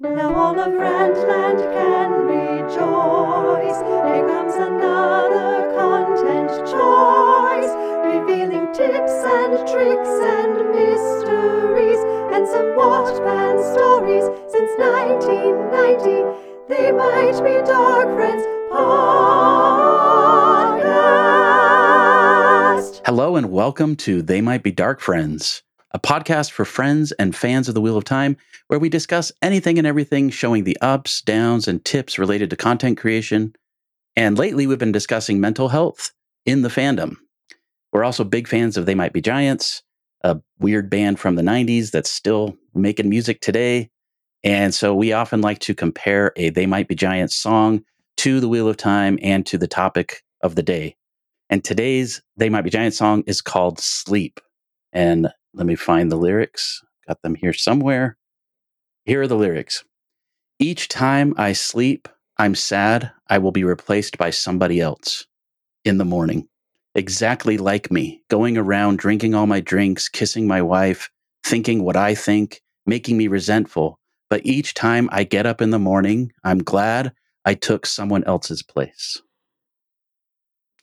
Now all of Randland can rejoice. Here comes another content choice, revealing tips and tricks and mysteries, and some Wattpan stories since 1990. They might be dark friends podcast. Hello and welcome to They Might Be Dark Friends, a podcast for friends and fans of the Wheel of Time, where we discuss anything and everything showing the ups, downs, and tips related to content creation. And lately, we've been discussing mental health in the fandom. We're also big fans of They Might Be Giants, a weird band from the 90s that's still making music today. And so we often like to compare a They Might Be Giants song to the Wheel of Time and to the topic of the day. And today's They Might Be Giants song is called Sleep. And let me find the lyrics. Got them here somewhere. Here are the lyrics. Each time I sleep, I'm sad I will be replaced by somebody else in the morning. Exactly like me, going around drinking all my drinks, kissing my wife, thinking what I think, making me resentful. But each time I get up in the morning, I'm glad I took someone else's place.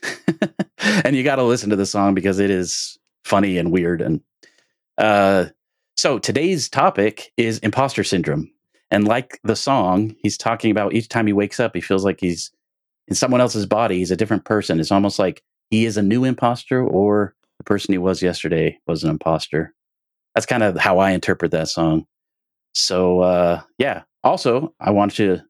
and you got to listen to the song because it is funny and weird. And uh, so today's topic is imposter syndrome. And like the song, he's talking about each time he wakes up, he feels like he's in someone else's body. He's a different person. It's almost like he is a new imposter or the person he was yesterday was an imposter. That's kind of how I interpret that song. So, uh, yeah. Also, I wanted to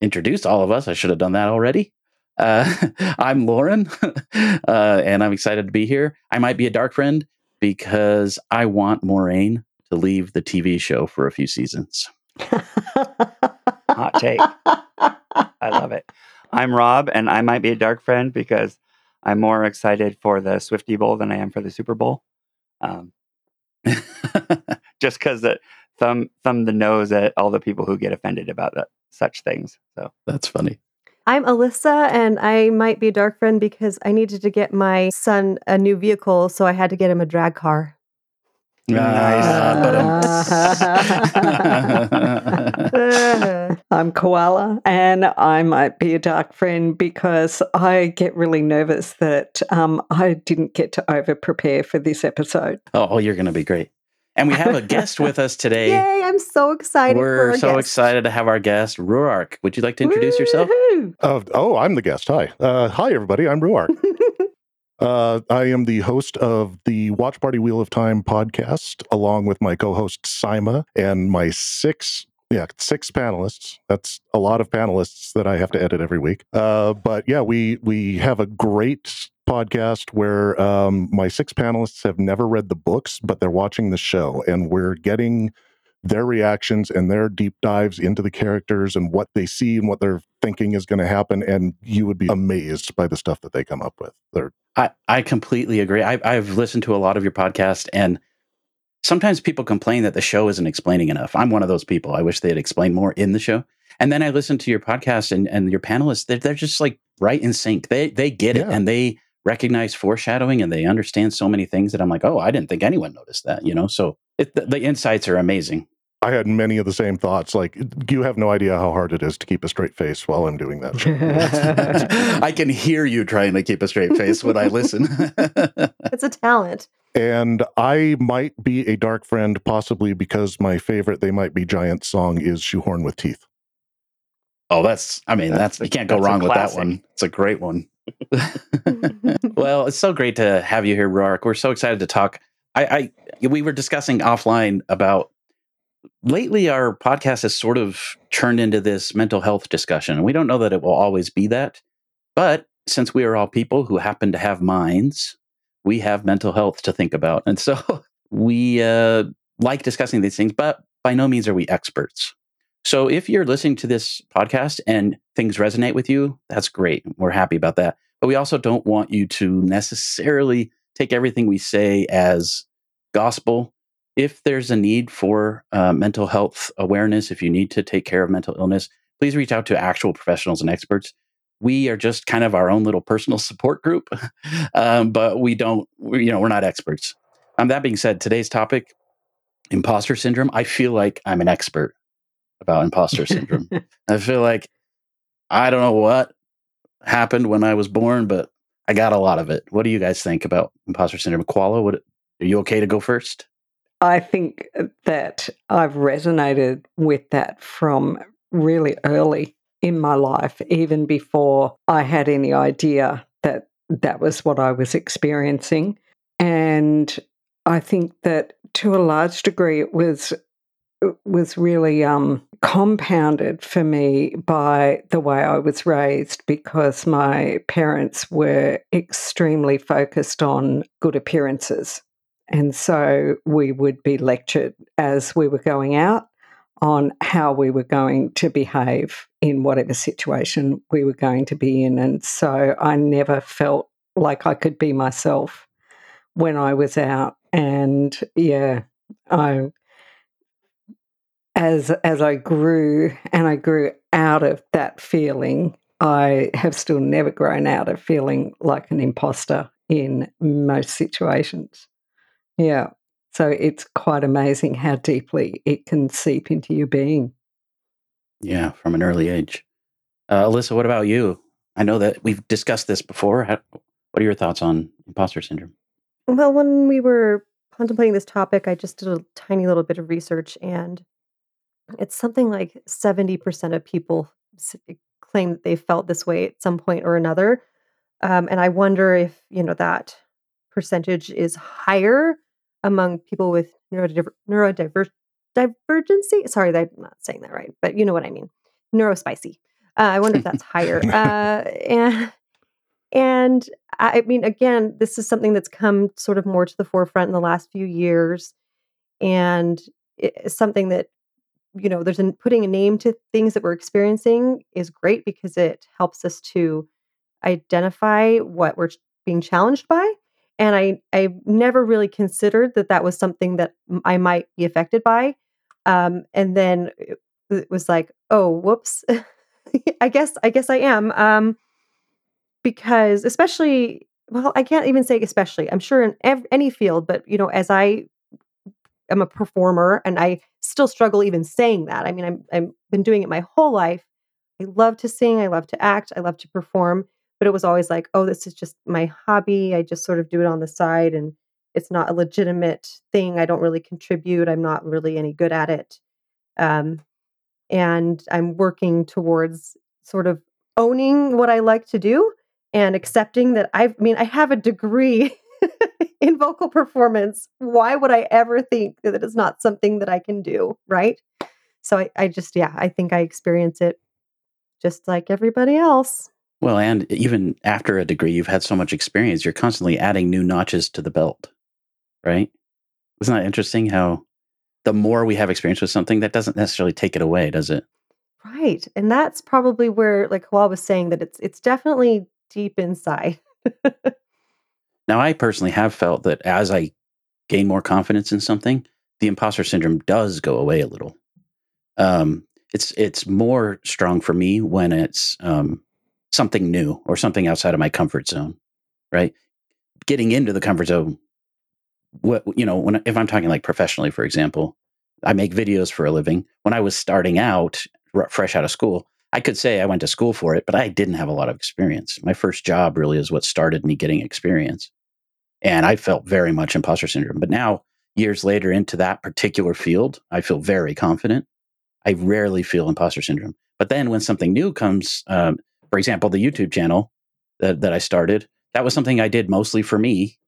introduce all of us. I should have done that already. Uh, I'm Lauren, uh, and I'm excited to be here. I might be a dark friend because I want Moiraine to leave the TV show for a few seasons. Hot take. I love it. I'm Rob, and I might be a dark friend because I'm more excited for the Swifty Bowl than I am for the Super Bowl. Um, just because it thumb thumb the nose at all the people who get offended about that, such things. So That's funny. I'm Alyssa, and I might be a dark friend because I needed to get my son a new vehicle, so I had to get him a drag car. Ah, I'm Koala, and I might be a dark friend because I get really nervous that um, I didn't get to over prepare for this episode. oh, you're going to be great. And we have a guest with us today. Yay! I'm so excited. We're our so guest. excited to have our guest, Rhuarc. Would you like to introduce yourself? Uh, oh, I'm the guest. Hi. Uh, hi, everybody. I'm Rhuarc. uh, I am the host of the Watch Party Wheel of Time podcast, along with my co host, Saimma, and my six. Yeah, six panelists. That's a lot of panelists that I have to edit every week. Uh, but yeah, we we have a great podcast where um, my six panelists have never read the books, but they're watching the show, and we're getting their reactions and their deep dives into the characters and what they see and what they're thinking is going to happen. And you would be amazed by the stuff that they come up with. They're I, I completely agree. I, I've listened to a lot of your podcast, and sometimes people complain that the show isn't explaining enough. I'm one of those people. I wish they had explained more in the show. And then I listen to your podcast and, and your panelists, they're, they're just like right in sync. They, they get it Yeah. and they recognize foreshadowing and they understand so many things that I'm like, oh, I didn't think anyone noticed that, you know? So it, the, the insights are amazing. I had many of the same thoughts. Like, you have no idea how hard it is to keep a straight face while I'm doing that. I can hear you trying to keep a straight face when I listen. It's a talent. and I might be a dark friend, possibly because my favorite They Might Be Giant song is Shoehorn with Teeth. oh, that's, I mean, that's, That's you can't go wrong with that one. It's a great one. well, it's so great to have you here, Rhuarc. We're so excited to talk. I, I we were discussing offline about lately our podcast has sort of turned into this mental health discussion. And We don't know that it will always be that, but since we are all people who happen to have minds, we have mental health to think about, and so we uh, like discussing these things. But by no means are we experts. So if you're listening to this podcast and things resonate with you, that's great. We're happy about that. But we also don't want you to necessarily take everything we say as gospel. If there's a need for uh, mental health awareness, if you need to take care of mental illness, please reach out to actual professionals and experts. We are just kind of our own little personal support group, um, but we don't, we, you know, we're not experts. Um, that being said, today's topic, imposter syndrome, I feel like I'm an expert about imposter syndrome. I feel like I don't know what happened when I was born, but I got a lot of it. What do you guys think about imposter syndrome? Koala, what, are you okay to go first? I think uh, that I've resonated with that from really early in my life, even before I had any idea that that was what I was experiencing. And I think that to a large degree it was was really um, compounded for me by the way I was raised because my parents were extremely focused on good appearances. And so we would be lectured as we were going out on how we were going to behave in whatever situation we were going to be in. And so I never felt like I could be myself when I was out. And yeah, I as as I grew and I grew out of that feeling, I have still never grown out of feeling like an imposter in most situations. Yeah. So it's quite amazing how deeply it can seep into your being. Yeah, from an early age. Uh, Alyssa, what about you? I know that we've discussed this before. How, what are your thoughts on imposter syndrome? Well, when we were contemplating this topic, I just did a tiny little bit of research and it's something like 70% of people eh, claim that they felt this way at some point or another. Um, and I wonder if, you know, that percentage is higher among people with neurodiver- neurodiver- divergency. Sorry, I'm not saying that right, but you know what I mean. Neurospicy. Uh, I wonder if that's higher. Uh, and and I mean, again, this is something that's come sort of more to the forefront in the last few years, and it's something that you know, there's an putting a name to things that we're experiencing is great because it helps us to identify what we're being challenged by. And I I never really considered that that was something that I might be affected by. Um, and then it, it was like, oh, whoops. I guess I guess I am. Um, because especially well, I can't even say especially. I'm sure in ev- any field, but you know, as I am a performer and I still struggle even saying that. I mean, I'm I've been doing it my whole life. I love to sing, I love to act, I love to perform, but it was always like, oh, this is just my hobby. I just sort of do it on the side and it's not a legitimate thing. I don't really contribute. I'm not really any good at it. Um, and I'm working towards sort of owning what I like to do and accepting that I've, I mean, I have a degree in vocal performance, why would I ever think that it is not something that I can do? Right. So I, I just, yeah, I think I experience it just like everybody else. Well, and even after a degree, you've had so much experience, you're constantly adding new notches to the belt, right? Isn't that interesting how the more we have experience with something, that doesn't necessarily take it away, does it? Right. And that's probably where, like Hawal was saying, that it's it's definitely deep inside. Now, I personally have felt that as I gain more confidence in something, the imposter syndrome does go away a little. Um, it's it's more strong for me when it's um, something new or something outside of my comfort zone, right? Getting into the comfort zone. What you know, when if I'm talking like professionally, for example, I make videos for a living. When I was starting out, fresh out of school, I could say I went to school for it, but I didn't have a lot of experience. My first job really is what started me getting experience. And I felt very much imposter syndrome. But now, years later into that particular field, I feel very confident. I rarely feel imposter syndrome. But then when something new comes, um, for example, the YouTube channel that, that I started, that was something I did mostly for me.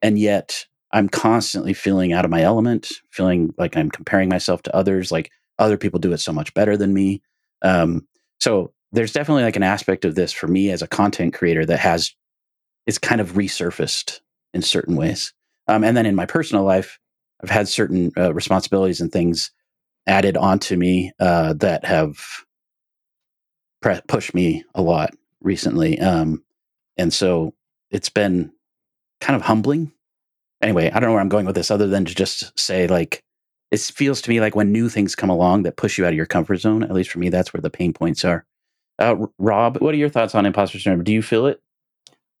And yet I'm constantly feeling out of my element, feeling like I'm comparing myself to others, like other people do it so much better than me. Um, so there's definitely like an aspect of this for me as a content creator that has it's kind of resurfaced in certain ways. Um, and then in my personal life, I've had certain uh, responsibilities and things added onto me uh, that have pre- pushed me a lot recently. Um, and so it's been kind of humbling. Anyway, I don't know where I'm going with this other than to just say, like, it feels to me like when new things come along that push you out of your comfort zone, at least for me, that's where the pain points are. Uh, Rob, what are your thoughts on imposter syndrome? Do you feel it?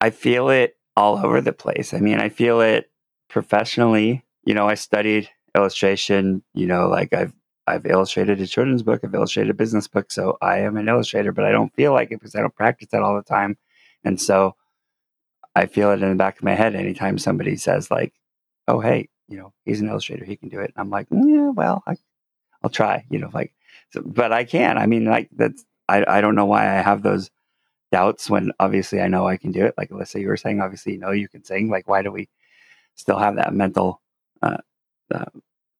I feel it all over the place. I mean, I feel it professionally. You know, I studied illustration. You know, like I've I've illustrated a children's book, I've illustrated a business book, so I am an illustrator, but I don't feel like it because I don't practice that all the time. And so I feel it in the back of my head anytime somebody says like, "Oh, hey, you know, he's an illustrator, he can do it." And I'm like, "Mm, "Yeah, well, I, I'll try." You know, like, so, but I can. I mean, like that's I I don't know why I have those doubts when obviously I know I can do it. Like let's say you were saying, obviously you know you can sing. Like, why do we still have that mental uh, uh,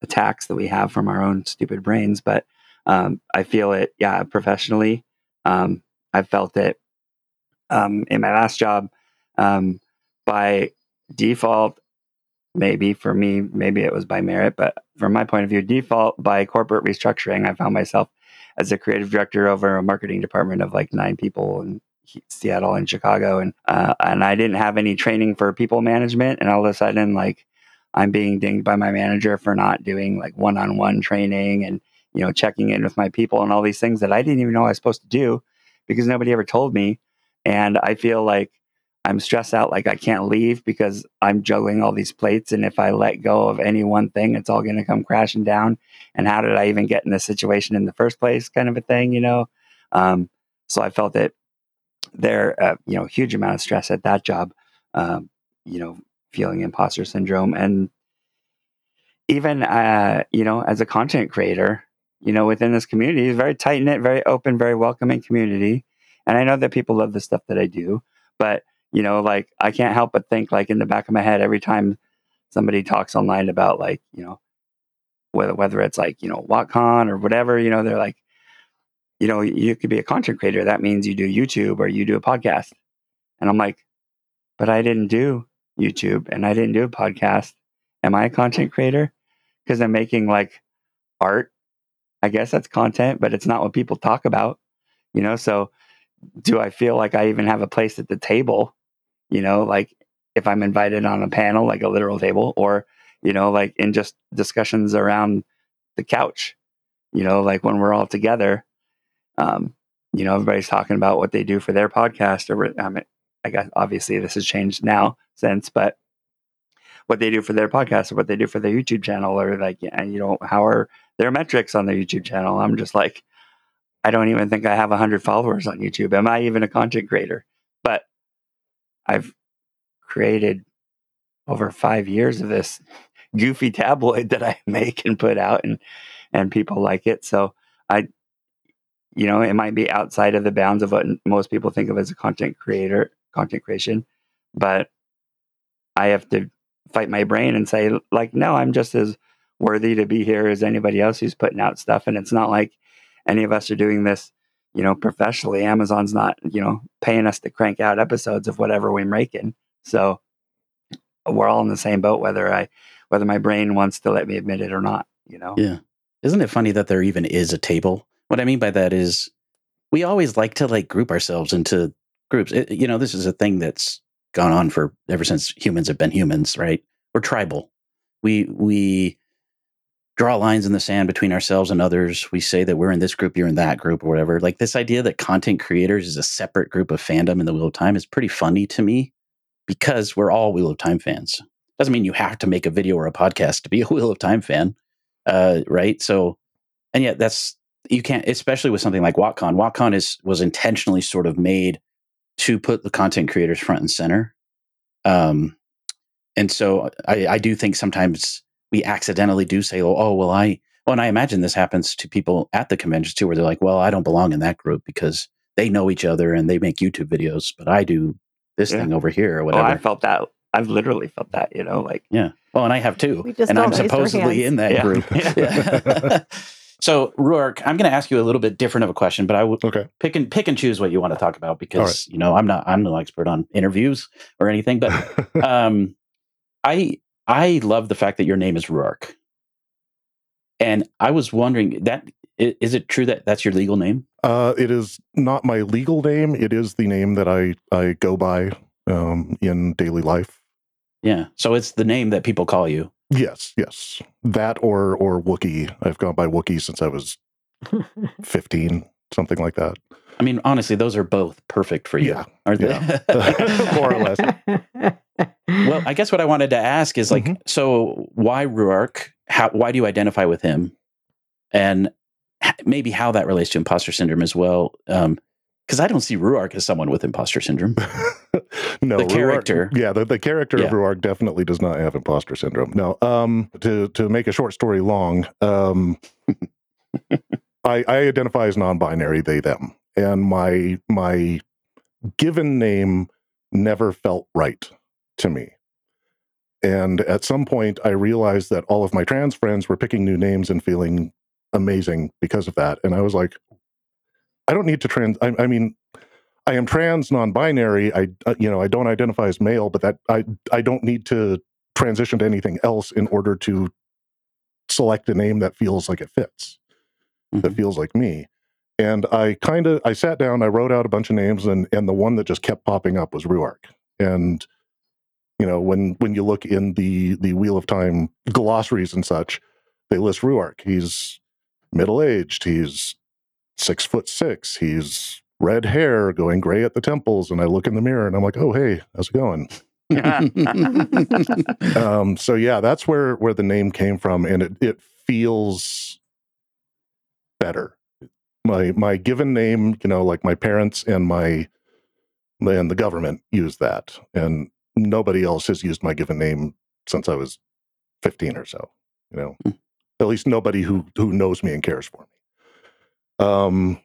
attacks that we have from our own stupid brains? But um, I feel it, yeah, professionally. Um, I've felt it um, in my last job um, by default. Maybe for me, maybe it was by merit, but from my point of view, default by corporate restructuring, I found myself as a creative director over a marketing department of like nine people in Seattle and Chicago, and uh, and I didn't have any training for people management, and all of a sudden, like I'm being dinged by my manager for not doing like one-on-one training and you know checking in with my people and all these things that I didn't even know I was supposed to do because nobody ever told me, and I feel like I'm stressed out, like I can't leave because I'm juggling all these plates. And if I let go of any one thing, it's all going to come crashing down. And how did I even get in this situation in the first place? Kind of a thing, you know? Um, so I felt that there, uh, you know, huge amount of stress at that job, um, you know, feeling imposter syndrome. And even, uh, you know, as a content creator, you know, within this community, it's very tight knit, very open, very welcoming community. And I know that people love the stuff that I do, but you know like i can't help but think like in the back of my head every time somebody talks online about like you know whether whether it's like you know WotCon or whatever you know they're like you know you could be a content creator. That means you do youtube or you do a podcast. And i'm like but i didn't do youtube and i didn't do a podcast. Am i a content creator? Because i'm making like art i guess that's content but it's not what people talk about you know? So do i feel like i even have a place at the table you know, like if I'm invited on a panel, like a literal table, or, you know, like in just discussions around the couch, you know, like when we're all together, um, you know, everybody's talking about what they do for their podcast, or I mean, I guess obviously this has changed now since, but what they do for their podcast or what they do for their YouTube channel, or like, you know, how are their metrics on their YouTube channel? I'm just like, I don't even think I have 100 followers on YouTube. Am I even a content creator? But I've created over five years of this goofy tabloid that I make and put out, and and people like it. So I, you know, it might be outside of the bounds of what most people think of as a content creator, content creation, but I have to fight my brain and say, like, no, I'm just as worthy to be here as anybody else who's putting out stuff, and it's not like any of us are doing this you know, professionally, Amazon's not, you know, paying us to crank out episodes of whatever we're making. So we're all in the same boat, whether I, whether my brain wants to let me admit it or not, you know? Yeah. Isn't it funny that there even is a table? What I mean by that is we always like to like group ourselves into groups. It, you know, this is a thing that's gone on for ever since humans have been humans, right? We're tribal. We, we, draw lines in the sand between ourselves and others. We say that we're in this group, you're in that group, or whatever. Like this idea that content creators is a separate group of fandom in the Wheel of Time is pretty funny to me because we're all Wheel of Time fans. Doesn't mean you have to make a video or a podcast to be a Wheel of Time fan, uh, right? So, and yet that's you can't, especially with something like WotCon. WotCon is was intentionally sort of made to put the content creators front and center. Um, and so I, I do think sometimes we accidentally do say, oh, oh well, I, well, and I imagine this happens to people at the conventions too, where they're like, well, I don't belong in that group because they know each other and they make YouTube videos, but I do this yeah. thing over here or whatever. Oh, I felt that. I've literally felt that, you know, like. Yeah. Oh, and I have too. And I'm supposedly in that yeah. group. Yeah. so, Rhuarc, I'm going to ask you a little bit different of a question, but I will okay. pick and pick and choose what you want to talk about because, right. you know, I'm not, I'm no expert on interviews or anything, but um, I, I love the fact that your name is Rhuarc. And I was wondering that is it true that that's your legal name? Uh, it is not my legal name. It is the name that I I go by um, in daily life. Yeah. So it's the name that people call you. Yes. Yes. That or or Wookie. I've gone by Wookie since I was fifteen, something like that. I mean, honestly, those are both perfect for you, yeah, aren't they? More or less. well, I guess what I wanted to ask is like, mm-hmm. so why Rhuarc? How, why do you identify with him? and maybe how that relates to imposter syndrome as well. Um, because I don't see Rhuarc as someone with imposter syndrome. no, The Rhuarc- character. yeah, the, the character Yeah. of Rhuarc definitely does not have imposter syndrome. No, um, to to make a short story long, um, I, I identify as non-binary, they them, and my my given name never felt right to me. And at some point, I realized that all of my trans friends were picking new names and feeling amazing because of that. And I was like, I don't need to trans. I, I mean, I am trans, non-binary. I, uh, you know, I don't identify as male, but that I, I don't need to transition to anything else in order to select a name that feels like it fits, that Mhm. feels like me. And I kind of, I sat down, I wrote out a bunch of names, and and the one that just kept popping up was Rhuarc. And you know, when when you look in the the Wheel of Time glossaries and such, they list Rhuarc. He's middle aged. He's six foot six. He's red hair, going gray at the temples. And I look in the mirror and I'm like, oh hey, how's it going? Um, so yeah, that's where where the name came from, and it it feels better. My my given name, you know, like my parents and my and the government use that, and nobody else has used my given name since I was fifteen or so. You know, Hmm. at least nobody who who knows me and cares for me. Um,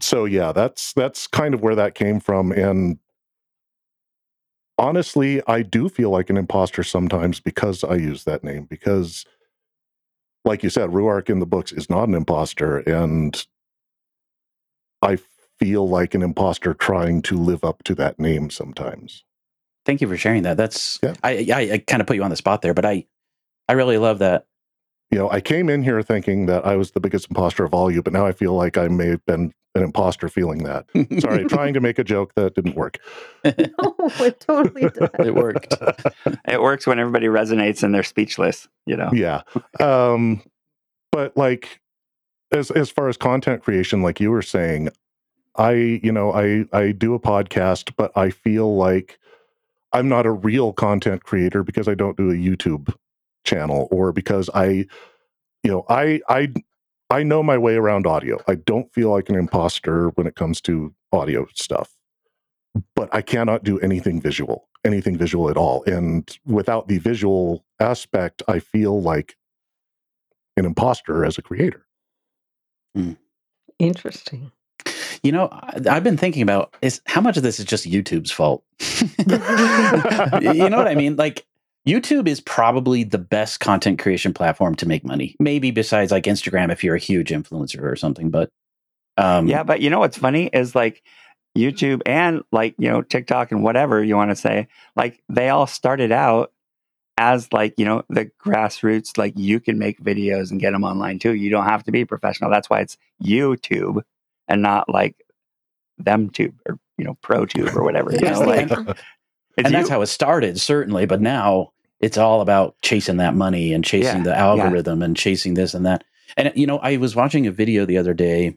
so yeah, that's that's kind of where that came from, and honestly, I do feel like an imposter sometimes because I use that name. Because, like you said, Rhuarc in the books is not an imposter, and I feel like an imposter trying to live up to that name sometimes. Thank you for sharing that. That's Yeah. I, I I kind of put you on the spot there, but I I really love that. You know, I came in here thinking that I was the biggest imposter of all you, but now I feel like I may have been an imposter feeling that. Sorry, trying to make a joke that didn't work. No, it totally does. it worked. it works when everybody resonates and they're speechless, you know. yeah um but like as as far as content creation like you were saying i you know i i do a podcast but i feel like i'm not a real content creator because i don't do a youtube channel or because i you know i i i know my way around audio. I don't feel like an imposter when it comes to audio stuff but i cannot do anything visual anything visual at all. And without the visual aspect i feel like an imposter as a creator Interesting. You know, I've been thinking about is how much of this is just YouTube's fault. you know what I mean? Like YouTube is probably the best content creation platform to make money. Maybe besides like Instagram if you're a huge influencer or something, but um Yeah, but you know what's funny is like YouTube and like, you know, TikTok and whatever you want to say, like they all started out as like, you know, the grassroots, like you can make videos and get them online too. You don't have to be professional. That's why it's YouTube and not like them tube or, you know, pro tube or whatever. You know, like and- it's that's you. how it started, certainly. But now it's all about chasing that money and chasing Yeah, the yeah. algorithm and chasing this and that. And you know, I was watching a video the other day.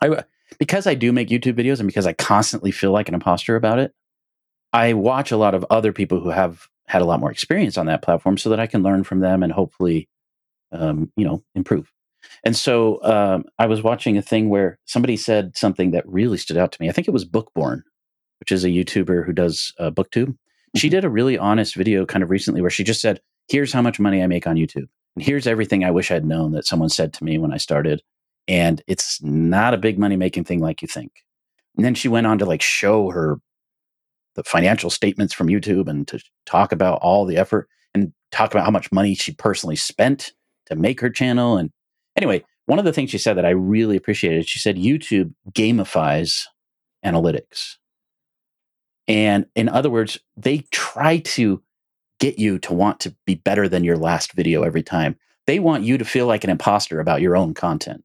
I because I do make YouTube videos and because I constantly feel like an imposter about it. I watch a lot of other people who have had a lot more experience on that platform, so that I can learn from them and hopefully, um, you know, improve. And so um, I was watching a thing where somebody said something that really stood out to me. I think it was Bookborn, which is a YouTuber who does uh, BookTube. She Mhm. did a really honest video kind of recently where she just said, "Here's how much money I make on YouTube, and here's everything I wish I'd known that someone said to me when I started." And it's not a big money making thing like you think. And then she went on to like show her the financial statements from YouTube and to talk about all the effort and talk about how much money she personally spent to make her channel. And anyway, one of the things she said that I really appreciated, she said YouTube gamifies analytics. And in other words, they try to get you to want to be better than your last video every time. They want you to feel like an imposter about your own content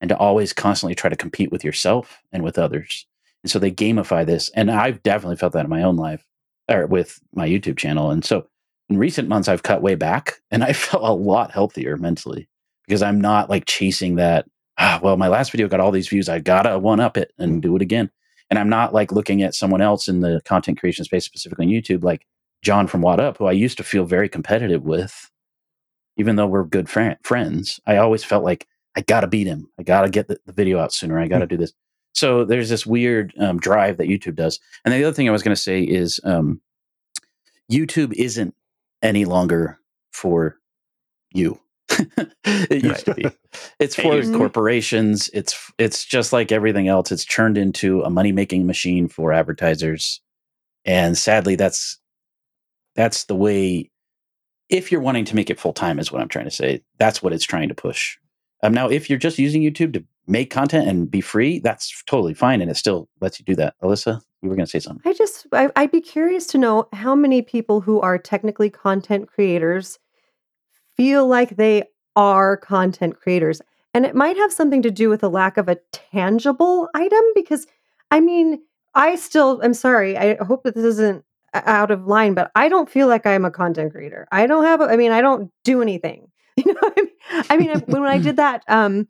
and to always constantly try to compete with yourself and with others. And so they gamify this. And I've definitely felt that in my own life or with my YouTube channel. And so in recent months, I've cut way back and I felt a lot healthier mentally because I'm not like chasing that. Ah, well, my last video got all these views. I gotta one up it and do it again. And I'm not like looking at someone else in the content creation space, specifically on YouTube, like John from What Up, who I used to feel very competitive with. even though we're good fri friends. I always felt like I got to beat him. I got to get the, the, video out sooner. I got to do this. So there's this weird um, drive that YouTube does. And the other thing I was going to say is um, YouTube isn't any longer for you. it used to be. It's for corporations. It's it's just like everything else. It's turned into a money making machine for advertisers, and sadly, that's that's the way. If you're wanting to make it full time, is what I'm trying to say. That's what it's trying to push. Um, now, if you're just using YouTube to make content and be free, that's totally fine, and it still lets you do that. Alyssa, you were going to say something. I just I, I'd be curious to know how many people who are technically content creators feel like they are content creators. And it might have something to do with a lack of a tangible item because I mean, I still, I'm sorry, I hope that this isn't out of line, but I don't feel like I'm a content creator. I don't have, a, I mean, I don't do anything. You know, I mean, I mean when I did that, um,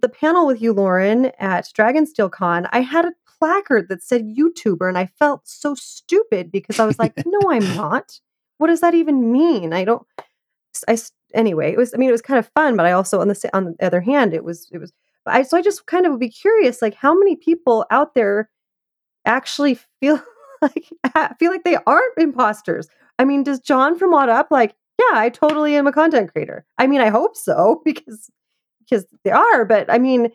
the panel with you, Lauren, at Dragonsteel Con, I had a placard that said YouTuber, and I felt so stupid because I was like, no, I'm not. What does that even mean? I don't. I anyway, it was. I mean, it was kind of fun, but I also on the on the other hand, it was it was. I so I just kind of would be curious, like how many people out there actually feel like feel like they aren't imposters. I mean, does John from What Up like? Yeah, I totally am a content creator. I mean, I hope so because because they are. But I mean,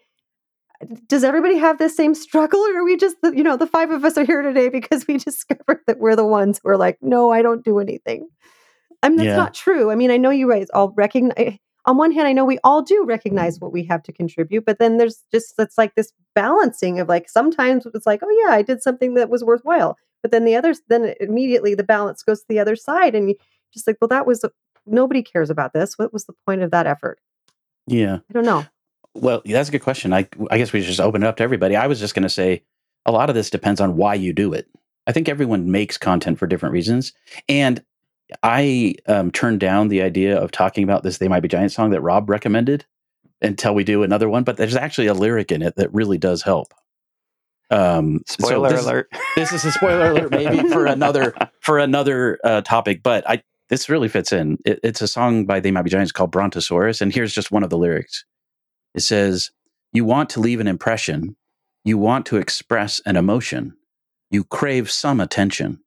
does everybody have the same struggle, or are we just the, you know the five of us are here today because we discovered that we're the ones who are like, no, I don't do anything. I mean, that's yeah. not true. I mean, I know you guys all recognize. Eh, on one hand, I know we all do recognize what we have to contribute, but then there's just it's like this balancing of like sometimes it's like, oh yeah, I did something that was worthwhile, but then the others, then immediately the balance goes to the other side, and you just like, well, that was nobody cares about this. What was the point of that effort? Yeah, I don't know. Well, that's a good question. I I guess we just open it up to everybody. I was just going to say a lot of this depends on why you do it. I think everyone makes content for different reasons, and I um, turned down the idea of talking about this "They Might Be Giants" song that Rob recommended until we do another one. But there's actually a lyric in it that really does help. Um, spoiler so this, alert! This is a spoiler alert, maybe for another for another uh, topic. But I this really fits in. It, it's a song by They Might Be Giants called Brontosaurus, and here's just one of the lyrics. It says, "You want to leave an impression. You want to express an emotion. You crave some attention."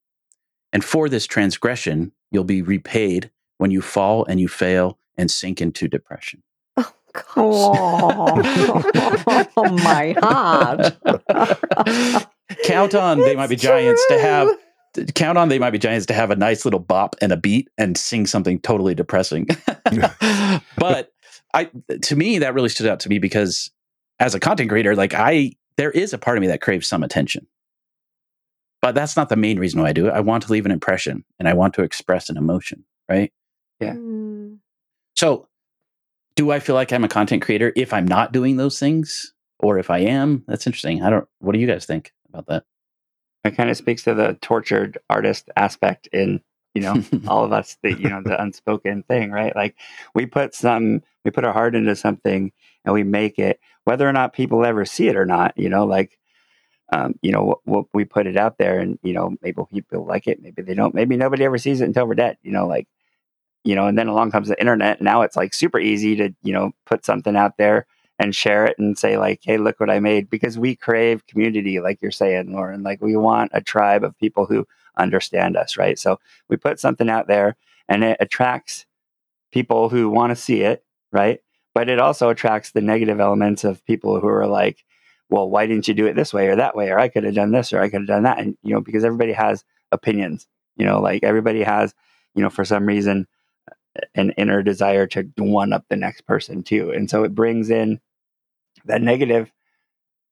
And for this transgression, You'll be repaid when you fall and you fail and sink into depression. Oh, oh my heart. count on they might be true. giants to have count on they might be giants to have a nice little bop and a beat and sing something totally depressing. but I to me that really stood out to me because as a content creator, like I there is a part of me that craves some attention. But that's not the main reason why I do it. I want to leave an impression and I want to express an emotion, right? Yeah. Mm. So, do I feel like I'm a content creator if I'm not doing those things or if I am? That's interesting. I don't what do you guys think about that? It kind of speaks to the tortured artist aspect in you know all of us the you know the unspoken thing right like we put some we put our heart into something and we make it whether or not people ever see it or not you know like um, you know, what, we put it out there, and you know, maybe people like it, maybe they don't, maybe nobody ever sees it until we're dead. You know, like, you know, and then along comes the internet. Now it's like super easy to you know put something out there and share it and say like, hey, look what I made, because we crave community, like you're saying, Lauren. Like we want a tribe of people who understand us, right? So we put something out there, and it attracts people who want to see it, right? But it also attracts the negative elements of people who are like, well, why didn't you do it this way or that way? Or I could have done this or I could have done that. And, you know, because everybody has opinions, you know, like everybody has, you know, for some reason, an inner desire to one up the next person too. And so it brings in that negative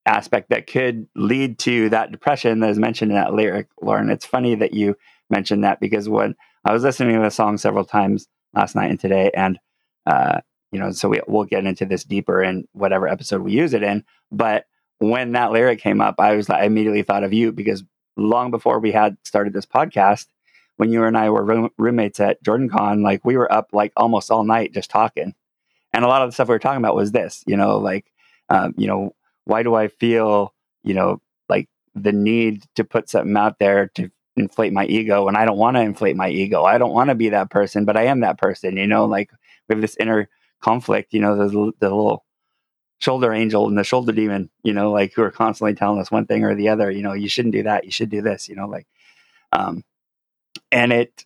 aspect that could lead to that depression that is mentioned in that lyric, Lauren. It's funny that you mentioned that because when I was listening to the song several times last night and today, and uh, you know, so we, we'll get into this deeper in whatever episode we use it in. But when that lyric came up, I was I immediately thought of you because long before we had started this podcast, when you and I were room, roommates at Jordan Con, like we were up like almost all night just talking, and a lot of the stuff we were talking about was this, you know, like, um, you know, why do I feel, you know, like the need to put something out there to inflate my ego, and I don't want to inflate my ego. I don't want to be that person, but I am that person, you know, like we have this inner conflict, you know, the, the little shoulder angel and the shoulder demon, you know, like who are constantly telling us one thing or the other, you know, you shouldn't do that, you should do this, you know, like, um, and it,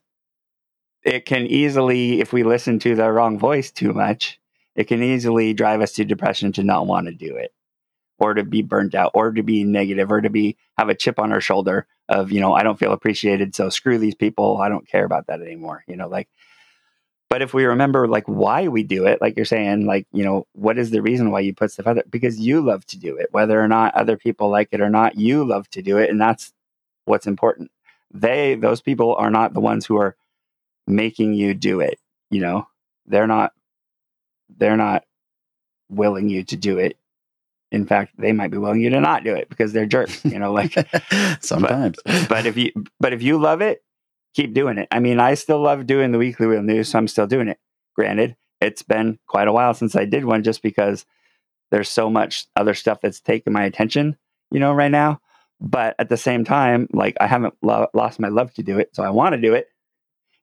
it can easily, if we listen to the wrong voice too much, it can easily drive us to depression to not want to do it or to be burnt out or to be negative or to be have a chip on our shoulder of you know i don't feel appreciated so screw these people i don't care about that anymore you know like but if we remember like why we do it like you're saying like you know what is the reason why you put stuff out there? Because you love to do it whether or not other people like it or not you love to do it and that's what's important they those people are not the ones who are making you do it you know? They're not they're not willing you to do it. In fact they might be willing you to not do it because they're jerks you know like sometimes. but, but if you but if you love it keep doing it. I mean i still love doing the weekly wheel news so i'm still doing it. Granted it's been quite a while since i did one just because there's so much other stuff that's taken my attention you know right now but at the same time like i haven't lo- lost my love to do it so i want to do it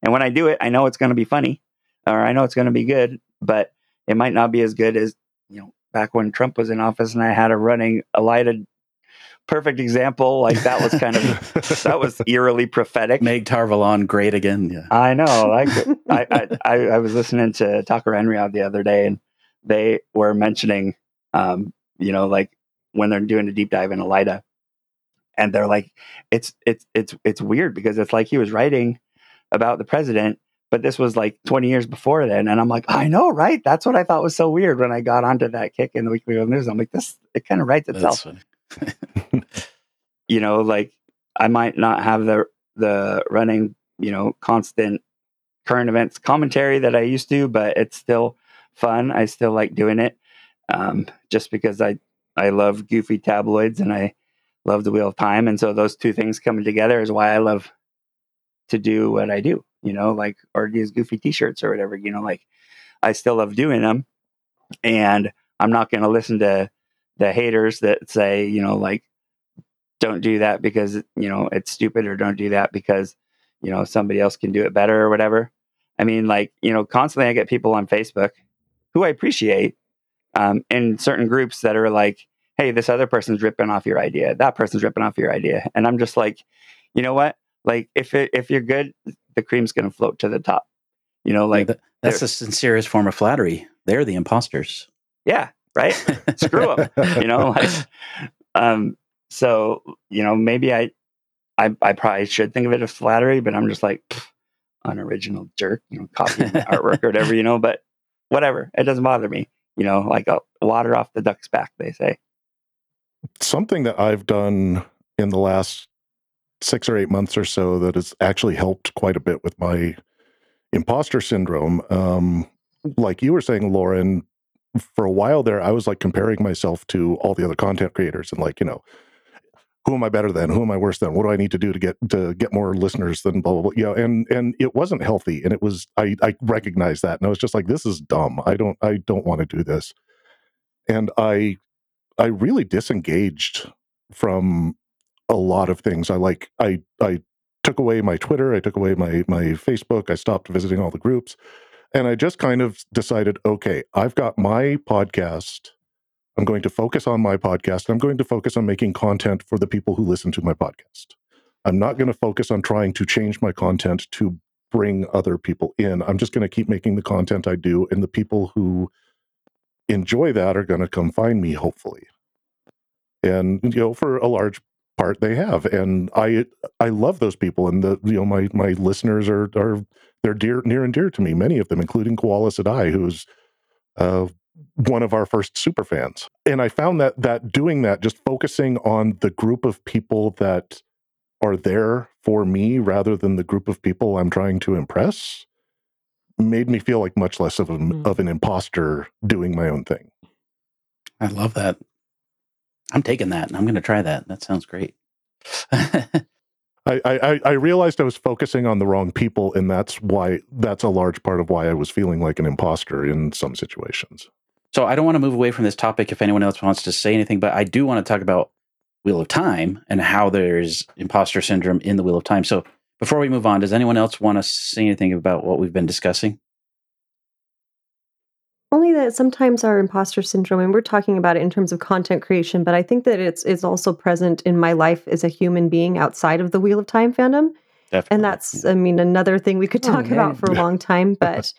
and when i do it i know it's going to be funny or i know it's going to be good but it might not be as good as you know back when Trump was in office and I had a running Elaida perfect example. Like that was kind of that was eerily prophetic. Make Tar-Valon great again. Yeah. I know. Like I, I, I was listening to Tucker Henry the other day and they were mentioning um, you know, like when they're doing a deep dive in Elaida. And they're like, it's it's it's it's weird because it's like he was writing about the president but this was like 20 years before then and i'm like i know right? That's what i thought was so weird when i got onto that kick in the weekly World news. I'm like this it kind of writes itself. you know like i might not have the the running you know constant current events commentary that i used to but it's still fun. I still like doing it um, just because i i love goofy tabloids and i love the wheel of time and so those two things coming together is why i love to do what i do you know, like or these goofy t-shirts or whatever, you know, like I still love doing them and I'm not going to listen to the haters that say, you know, like don't do that because, you know, it's stupid or don't do that because, you know, somebody else can do it better or whatever. I mean, like, you know, constantly I get people on Facebook who I appreciate um, in certain groups that are like, hey, this other person's ripping off your idea. That person's ripping off your idea. And I'm just like, you know what? Like if it, if you're good, the cream's going to float to the top. You know, like yeah, that's the sincerest form of flattery. They're the imposters. Yeah, right. Screw them. You know, like, um, so you know, maybe I, I, I probably should think of it as flattery, but I'm just like pff, unoriginal jerk. You know, copying artwork or whatever. You know, but whatever. It doesn't bother me. You know, like a water off the duck's back, they say. Something that I've done in the last six or eight months or so that has actually helped quite a bit with my imposter syndrome. Um, like you were saying, Lauren, for a while there, I was like comparing myself to all the other content creators and like, you know, who am I better than? Who am I worse than? What do I need to do to get to get more listeners than blah blah blah? You know, and and it wasn't healthy, and it was I I recognized that, and I was just like, this is dumb. I don't I don't want to do this, and I I really disengaged from a lot of things. I like I I took away my Twitter, I took away my my Facebook, I stopped visiting all the groups, and I just kind of decided, okay, I've got my podcast. I'm going to focus on my podcast. I'm going to focus on making content for the people who listen to my podcast. I'm not going to focus on trying to change my content to bring other people in. I'm just going to keep making the content I do, and the people who enjoy that are going to come find me, hopefully. And you know, for a large part they have and i i love those people and the you know my my listeners are are they're dear near and dear to me many of them including koala Sedai who's uh one of our first super fans and i found that that doing that just focusing on the group of people that are there for me rather than the group of people i'm trying to impress made me feel like much less of, a, mm. of an imposter doing my own thing i love that I'm taking that and I'm going to try that. That sounds great. I, I, I realized I was focusing on the wrong people, and that's why that's a large part of why I was feeling like an imposter in some situations. So I don't want to move away from this topic if anyone else wants to say anything, but I do want to talk about Wheel of Time and how there's imposter syndrome in the Wheel of Time. So before we move on, does anyone else want to say anything about what we've been discussing? only that sometimes our imposter syndrome, and we're talking about it in terms of content creation, but I think that it's it's also present in my life as a human being outside of the Wheel of Time fandom. Definitely. And that's, I mean, another thing we could Oh, talk yeah. about for a long time. But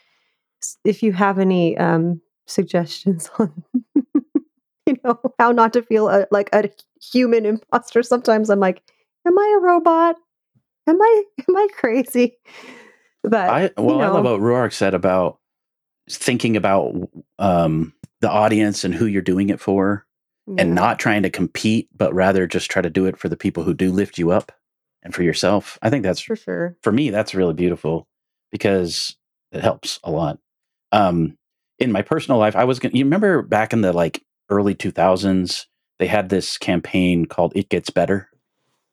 if you have any um, suggestions on, you know, how not to feel a, like a human imposter, sometimes I'm like, am I a robot? Am I am I crazy? But I well, I know. love what Rhuarc said about thinking about um, the audience and who you're doing it for, yeah. and not trying to compete, but rather just try to do it for the people who do lift you up and for yourself. I think that's for sure. for me that's really beautiful because it helps a lot. Um, in my personal life, I was gonna. You remember back in the like early 2000s, they had this campaign called "It Gets Better,"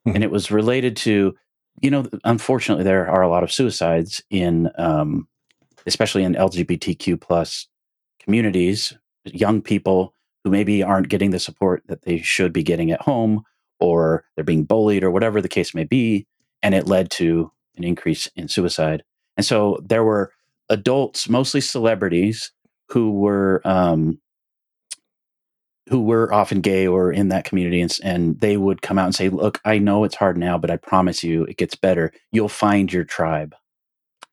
Mhm. and it was related to, you know, unfortunately there are a lot of suicides in, um, especially in LGBTQ plus communities, young people who maybe aren't getting the support that they should be getting at home, or they're being bullied, or whatever the case may be, and it led to an increase in suicide. And so there were adults, mostly celebrities, who were um, who were often gay or in that community, and, and they would come out and say, "Look, I know it's hard now, but I promise you, it gets better. You'll find your tribe."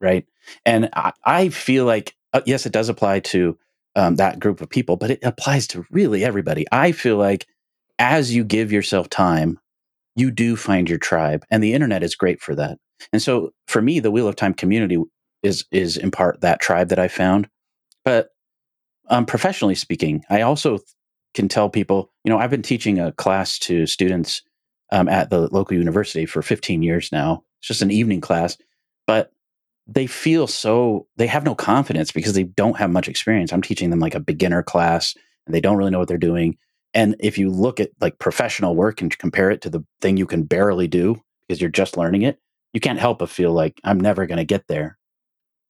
Right, and I, I feel like uh, yes, it does apply to um, that group of people, but it applies to really everybody. I feel like as you give yourself time, you do find your tribe, and the internet is great for that. And so, for me, the Wheel of Time community is is in part that tribe that I found. But um, professionally speaking, I also can tell people, you know, I've been teaching a class to students um, at the local university for 15 years now. It's just an evening class, but they feel so they have no confidence because they don't have much experience. I'm teaching them like a beginner class, and they don't really know what they're doing. And if you look at like professional work and compare it to the thing you can barely do because you're just learning it, you can't help but feel like I'm never going to get there.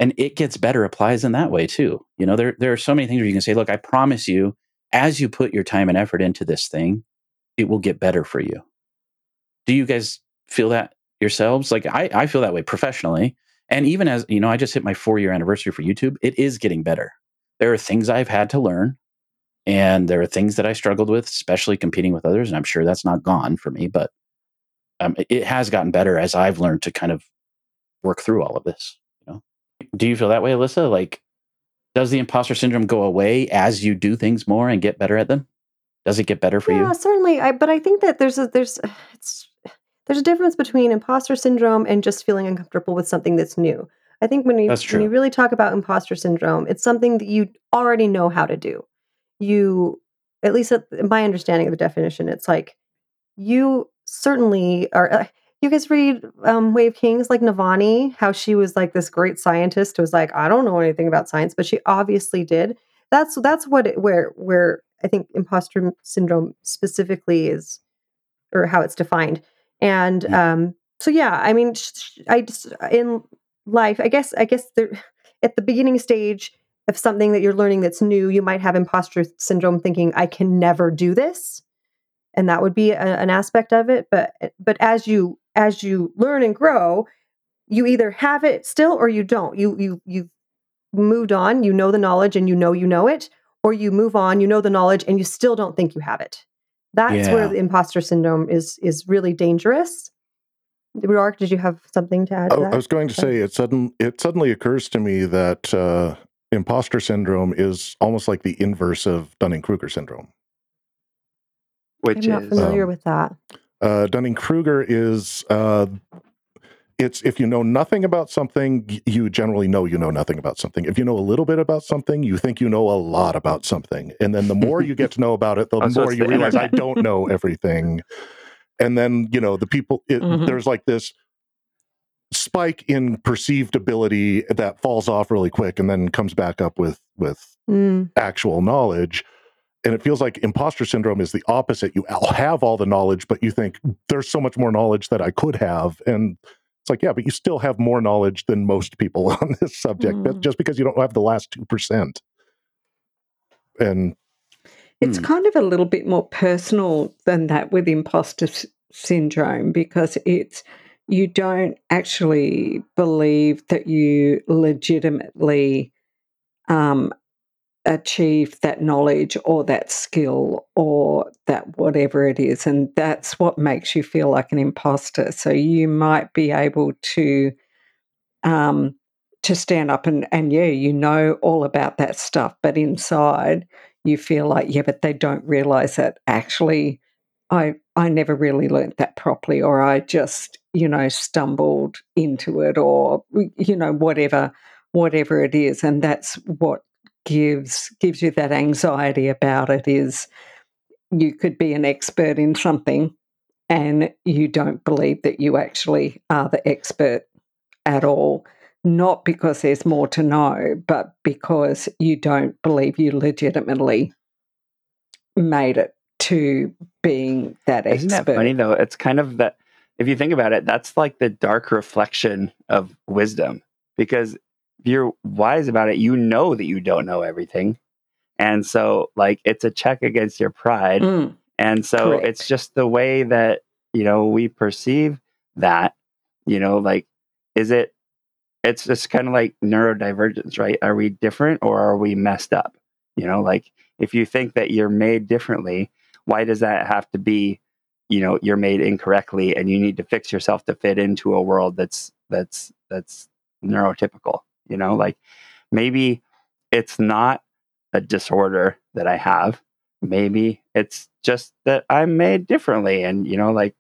And it gets better applies in that way too. You know, there there are so many things where you can say, look, I promise you, as you put your time and effort into this thing, it will get better for you. Do you guys feel that yourselves? Like I, I feel that way professionally. And even as you know, I just hit my four year anniversary for YouTube. It is getting better. There are things I've had to learn, and there are things that I struggled with, especially competing with others. And I'm sure that's not gone for me, but um, it- has gotten better as I've learned to kind of work through all of this. You know, do you feel that way, Alyssa? Like, does the imposter syndrome go away as you do things more and get better at them? Does it get better for yeah, you? Yeah, certainly. I but I think that there's a there's uh, it's there's a difference between imposter syndrome and just feeling uncomfortable with something that's new. I think when you when you really talk about imposter syndrome, it's something that you already know how to do. You at least at my understanding of the definition, it's like you certainly are. Uh, You guys read um, Way of Kings like Navani, how she was like this great scientist who was like, I don't know anything about science, but she obviously did. That's that's what it, where where I think imposter syndrome specifically is, or how it's defined. And um, so yeah, I mean, I just in life, I guess I guess there at the beginning stage of something that you're learning that's new, you might have imposter syndrome, thinking I can never do this and that would be a, an aspect of it but but as you as you learn and grow you either have it still or you don't. You you you moved on you know the knowledge and you know you know it or you move on you know the knowledge and you still don't think you have it. That's where the imposter syndrome is is really dangerous. Rhuarc, did you have something to add to Oh, that I was going to say it sudden it suddenly occurs to me that uh, imposter syndrome is almost like the inverse of Dunning Kruger syndrome. which i'm not is familiar um, with that Uh, Dunning Kruger is uh, it's if you know nothing about something, you generally know you know nothing about something. If you know a little bit about something, you think you know a lot about something, and then the more you get to know about it, the Oh, so more it's you the realize I don't know everything. And then you know the people. It, Mhm. There's like this spike in perceived ability that falls off really quick, and then comes back up with with Mm, actual knowledge. And it feels like imposter syndrome is the opposite. You have all the knowledge, but you think there's so much more knowledge that I could have. And it's like, yeah, but you still have more knowledge than most people on this subject. Mm. just because you don't have the last 2%. And It's Hmm. kind of a little bit more personal than that with imposter s- syndrome because it's you don't actually believe that you legitimately um, achieve that knowledge or that skill or that whatever it is. And that's what makes you feel like an imposter. So you might be able to um, to stand up and, and yeah, you know all about that stuff, but inside you feel like, yeah, but they don't realize that actually I I never really learnt that properly or I just, you know, stumbled into it or you know, whatever whatever it is. And that's what gives gives you that anxiety about it is you could be an expert in something and you don't believe that you actually are the expert at all not because there's more to know but because you don't believe you legitimately made it to being that expert Isn't that funny though? It's kind of that if you think about it, that's like the dark reflection of wisdom. Because you're wise about it, you know that you don't know everything. And so like it's a check against your pride. Mm, And so Correct. it's just the way that, you know, we perceive that, you know, like is it it's just kind of like neurodivergence, right? Are we different or are we messed up? You know, like if you think that you're made differently, why does that have to be, you know, you're made incorrectly and you need to fix yourself to fit into a world that's that's that's neurotypical, you know? Mm-hmm. Like maybe it's not a disorder that I have. Maybe it's just that I'm made differently and you know like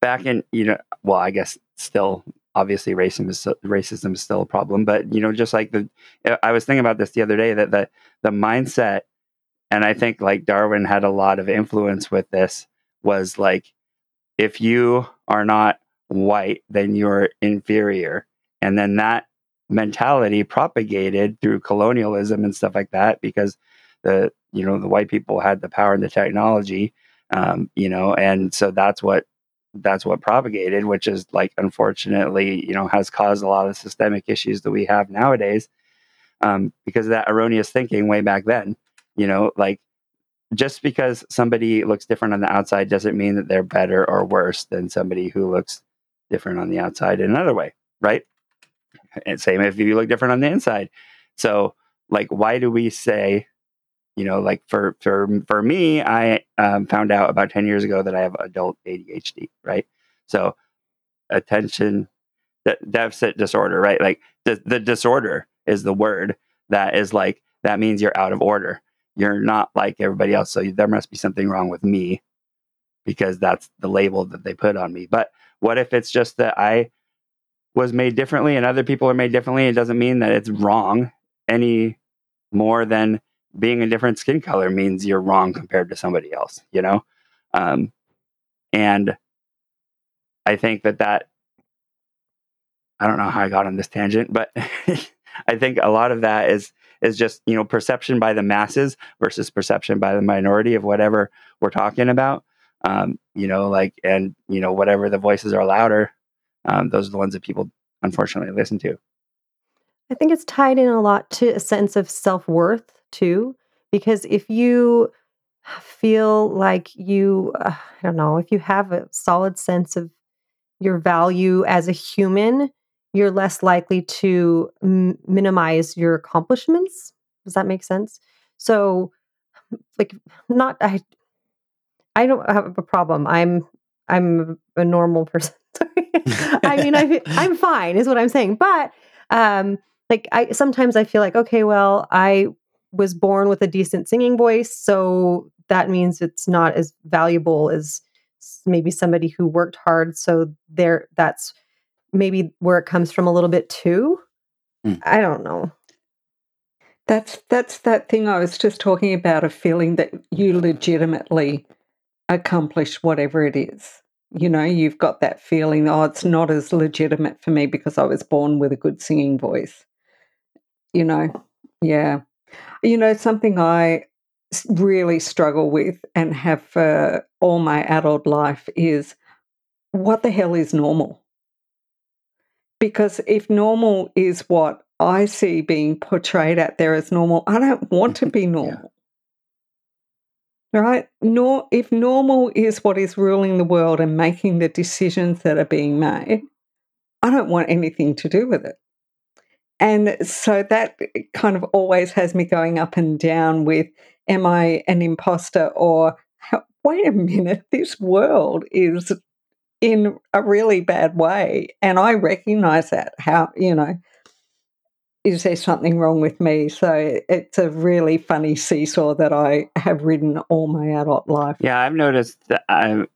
back in you know well I guess still obviously racism is racism is still a problem but you know just like the uh, I was thinking about this the other day that the the mindset and I think like Darwin had a lot of influence with this was like if you are not white then you're inferior and then that mentality propagated through colonialism and stuff like that because the you know the white people had the power and the technology um, you know and so that's what that's what propagated which is like unfortunately you know has caused a lot of systemic issues that we have nowadays um, because of that erroneous thinking way back then you know like just because somebody looks different on the outside doesn't mean that they're better or worse than somebody who looks different on the outside in another way right and same if you look different on the inside. So like why do we say you know like for for for me i um, found out about 10 years ago that i have adult adhd right? So attention de- deficit disorder right? Like the, the disorder is the word that is like that means you're out of order. You're not like everybody else so there must be something wrong with me because that's the label that they put on me. But what if it's just that i was made differently and other people are made differently it doesn't mean that it's wrong any more than being a different skin color means you're wrong compared to somebody else you know? Um, and i think that that i don't know how i got on this tangent but i think a lot of that is is just you know perception by the masses versus perception by the minority of whatever we're talking about. Um, you know like and you know whatever the voices are louder um, those are the ones that people unfortunately listen to I think it's tied in a lot to a sense of self worth too, because if you feel like you, uh, I don't know, if you have a solid sense of your value as a human, you're less likely to m- minimize your accomplishments. Does that make sense? So, like, not I, I don't have a problem. I'm I'm a normal person. I mean, I I'm fine, is what I'm saying. But um, like I sometimes I feel like, okay, well, I was born with a decent singing voice, so that means it's not as valuable as maybe somebody who worked hard. So there, that's maybe where it comes from a little bit too. Hmm. I don't know. That's that's that thing I was just talking about, a feeling that you legitimately accomplish whatever it is. You know, you've got that feeling, oh, it's not as legitimate for me because I was born with a good singing voice. You know, yeah. You know, something I really struggle with and have for all my adult life is what the hell is normal? Because if normal is what I see being portrayed out there as normal, I don't want to be normal. Right? Nor if normal is what is ruling the world and making the decisions that are being made, I don't want anything to do with it. and so that kind of always has me going up and down with am I an imposter or wait a minute, this world is in a really bad way. And I recognize that. How, you know, is there something wrong with me? So it's a really funny seesaw that I have ridden all my adult life. Yeah, I've noticed that I'm,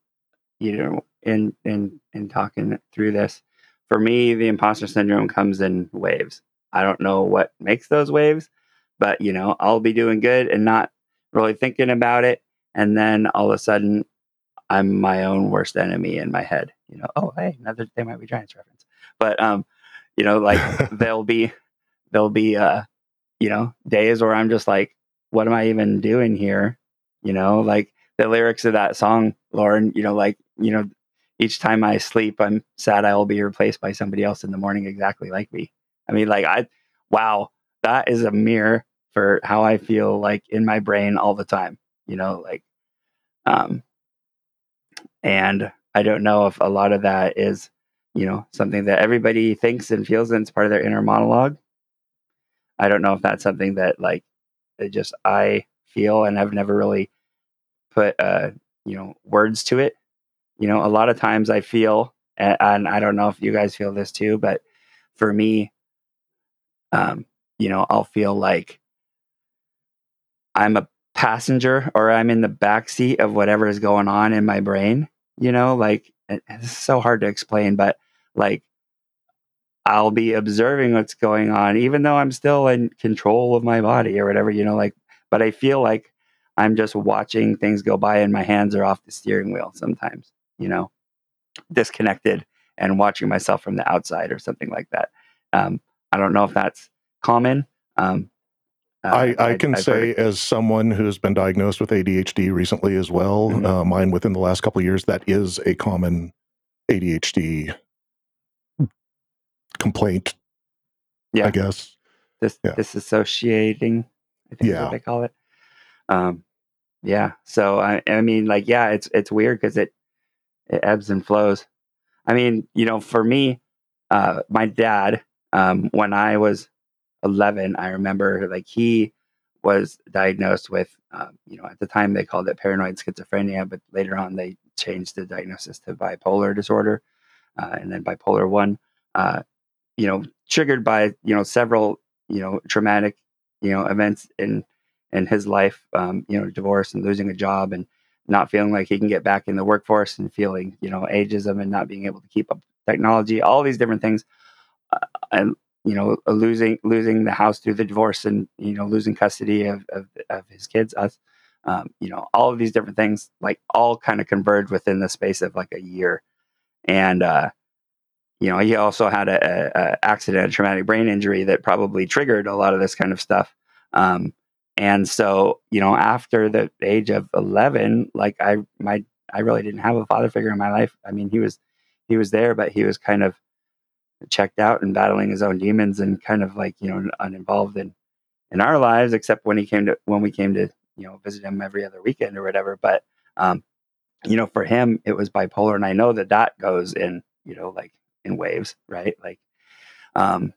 you know, in in in talking through this, for me, the imposter syndrome comes in waves. I don't know what makes those waves, but you know, I'll be doing good and not really thinking about it, and then all of a sudden, I'm my own worst enemy in my head. You know, oh hey, another They Might Be Giants reference, but um, you know, like there'll be there'll be uh, you know, days where I'm just like, what am I even doing here? You know, like the lyrics of that song, Lauren. You know, like you know, each time I sleep, I'm sad I will be replaced by somebody else in the morning exactly like me. I mean, like I, wow, that is a mirror for how I feel like in my brain all the time. You know, like, um, and I don't know if a lot of that is, you know, something that everybody thinks and feels and it's part of their inner monologue. I don't know if that's something that like it just I feel and I've never really put uh you know words to it. You know, a lot of times I feel and, and I don't know if you guys feel this too, but for me um you know, I'll feel like I'm a passenger or I'm in the back seat of whatever is going on in my brain, you know, like it's so hard to explain, but like I'll be observing what's going on, even though I'm still in control of my body or whatever, you know, like, but I feel like I'm just watching things go by and my hands are off the steering wheel sometimes, you know, disconnected and watching myself from the outside or something like that. Um, I don't know if that's common. Um, uh, I, I, can I've say, as someone who's been diagnosed with ADHD recently as well, mm-hmm. uh, mine within the last couple of years, that is a common ADHD complaint. Yeah, I guess this yeah. disassociating. I think yeah. what they call it. Um, yeah. So I, I mean, like, yeah, it's it's weird because it it ebbs and flows. I mean, you know, for me, uh, my dad, um, when I was 11, I remember like he was diagnosed with, um, you know, at the time they called it paranoid schizophrenia, but later on they changed the diagnosis to bipolar disorder, uh, and then bipolar one. Uh, you know, triggered by you know several you know traumatic you know events in in his life, um, you know, divorce and losing a job and not feeling like he can get back in the workforce and feeling you know ageism and not being able to keep up technology, all these different things, uh, and you know, losing losing the house through the divorce and you know losing custody of of, of his kids, us. Um, you know, all of these different things, like all kind of converged within the space of like a year. And uh, you know, he also had a, a, accident, a traumatic brain injury that probably triggered a lot of this kind of stuff. Um, and so, you know, after the age of 11, like I, my, I really didn't have a father figure in my life. I mean, he was, he was there, but he was kind of checked out and battling his own demons and kind of like, you know, uninvolved in, in our lives, except when he came to, when we came to, you know, visit him every other weekend or whatever. But, um, you know, for him, it was bipolar. And I know that that goes in, you know, like in waves, right? Like, um,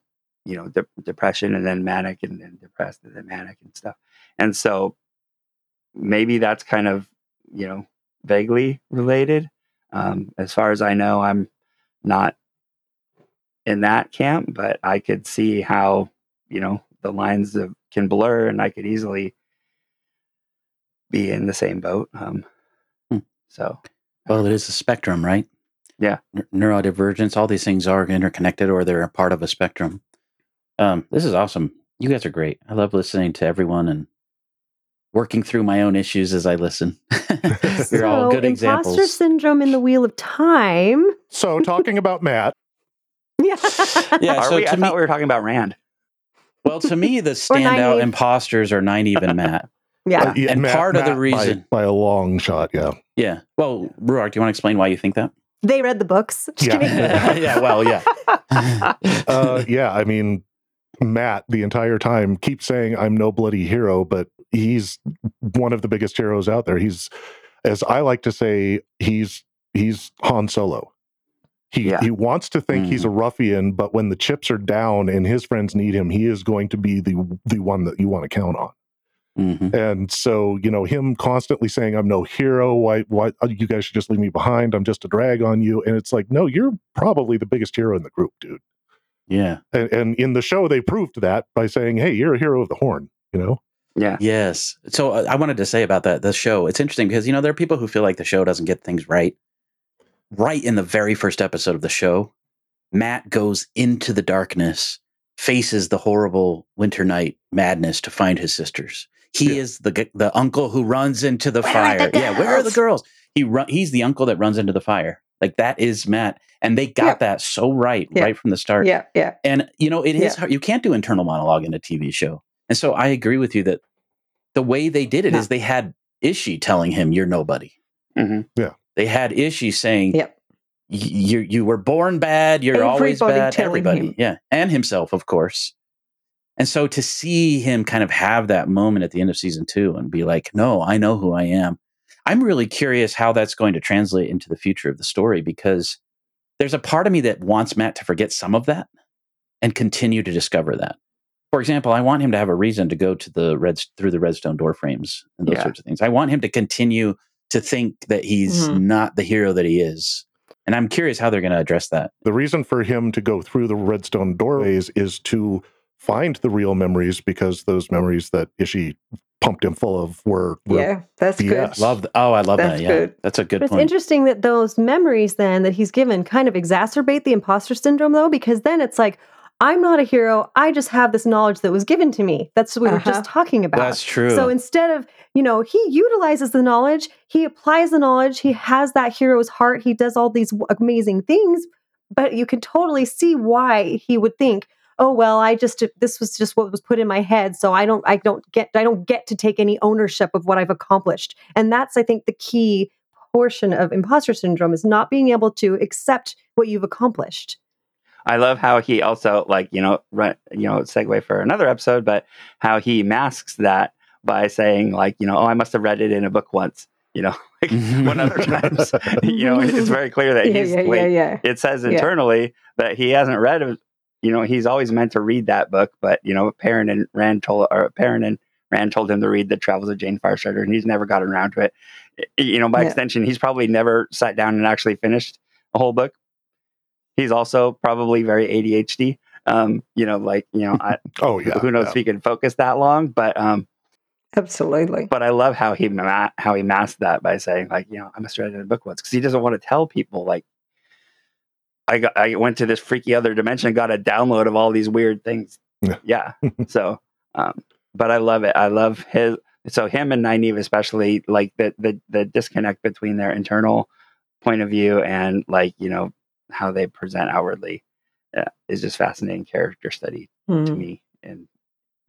you know, de- depression and then manic and then depressed and then manic and stuff. And so maybe that's kind of, you know, vaguely related. Um, as far as I know, I'm not in that camp, but I could see how, you know, the lines of, can blur and I could easily be in the same boat. Um, hmm. So, well, it is a spectrum, right? Yeah. neurodivergence, all these things are interconnected or they're a part of a spectrum. Um, this is awesome. You guys are great. I love listening to everyone and working through my own issues as I listen. You're so, all good examples imposter syndrome in the Wheel of Time. So, talking about Mat. Yeah. yeah. Are so we, I me, thought we were talking about Rand. Well, to me, the standout imposters are Nynaeve even Mat. Yeah. Uh, yeah and Mat- part of the reason. by, by a long shot, yeah. Yeah. Well, Rhuarc, do you want to explain why you think that? They read the books. Just Yeah. yeah. Well, yeah. uh, yeah, I mean, Mat the entire time keeps saying I'm no bloody hero, but he's one of the biggest heroes out there. He's, as I like to say, he's he's Han Solo. He Yeah. he wants to think he's a ruffian, but when the chips are down and his friends need him, he is going to be the the one that you want to count on. Mhm. And so, you know, him constantly saying, "I'm no hero. Why? Why? uh, You guys should just leave me behind. I'm just a drag on you." And it's like, no, you're probably the biggest hero in the group, dude. Yeah. And, and in the show, they proved that by saying, "Hey, you're a hero of the Horn." You know, Yeah. Yes. So uh, I wanted to say about that the show. It's interesting because you know there are people who feel like the show doesn't get things right. Right in the very first episode of the show, Mat goes into the darkness, faces the horrible winter night madness to find his sisters. He Yeah. is the the uncle who runs into the Where fire. the yeah, where are the girls? girls? He run, he's the uncle that runs into the fire. Like that is Mat, and they got Yeah. that so right Yeah. right from the start. Yeah, yeah. And you know, it is Yeah. hard. You can't do internal monologue in a TV show. And so I agree with you that the way they did it is No. they had Ishi telling him you're nobody. hmm They had Ishi saying Yep. You you were born bad, you're always Everybody bad. telling Everybody. him. Yeah. And himself, of course. And so to see him kind of have that moment at the end of season two and be like, no, I know who I am. I'm really curious how that's going to translate into the future of the story because there's a part of me that wants Mat to forget some of that and continue to discover that. For example, I want him to have a reason to go to the red through the redstone door frames and those Yeah. sorts of things. I want him to continue to think that he's Mhm. not the hero that he is. And I'm curious how they're going to address that. the reason for him to go through the redstone doorways is to find the real memories because those memories that Ishi pumped him full of were, were Yeah, that's BS. good. Love. th- oh, I love That's that. Yeah, good. that's a good But it's point. interesting that those memories then that he's given kind of exacerbate the imposter syndrome though, because then it's like, I'm not a hero. I just have this knowledge that was given to me. That's what we were Uh-huh. just talking about. That's true. So instead of, you know, he utilizes the knowledge, he applies the knowledge, he has that hero's heart, he does all these amazing things, but you can totally see why he would think, "Oh well, I just this was just what was put in my head, so I don't I don't get I don't get to take any ownership of what I've accomplished." And that's I think the key portion of imposter syndrome is not being able to accept what you've accomplished. I love how he also like you know run, you know segue for another episode, but how he masks that by saying like you know oh I must have read it in a book once you know like one other times you know it's very clear that Yeah, he's yeah, like, yeah, yeah. it says Yeah. internally that he hasn't read it. You know, he's always meant to read that book, but you know, Perrin and Rand told or Perrin and Rand told him to read the Travels of Jain Farstrider, and he's never gotten around to it. You know, by Yeah. extension, he's probably never sat down and actually finished a whole book. He's also probably very ADHD. Um, you know, like you know, I, oh yeah. who knows yeah. if he can focus that long, but um, Absolutely. but I love how he ma- how he masked that by saying like, you know, I must read a book once because he doesn't want to tell people like, I got I went to this freaky other dimension and got a download of all these weird things. Yeah. Yeah. so, um, but I love it. I love his so him and Nynaeve especially like the the the disconnect between their internal point of view and like you know how they present outwardly uh, is just fascinating character study to Mm. me and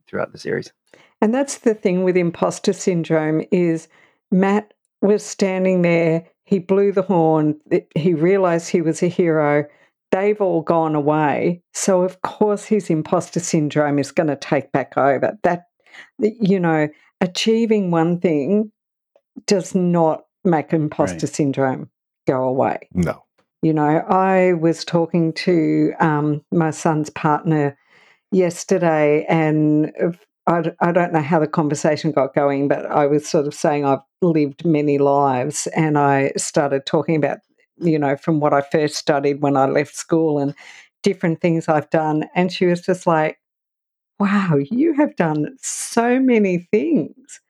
throughout the series. And that's the thing with imposter syndrome is Mat was standing there, he blew the horn, he realized he was a hero. They've all gone away. So of course his imposter syndrome is going to take back over. That you know, achieving one thing does not make imposter Right. syndrome go away. No. You know, I was talking to um, my son's partner yesterday, and I, I don't know how the conversation got going, but I was sort of saying I've lived many lives, and I started talking about, you know, from what I first studied when I left school and different things I've done. And she was just like, wow, you have done so many things.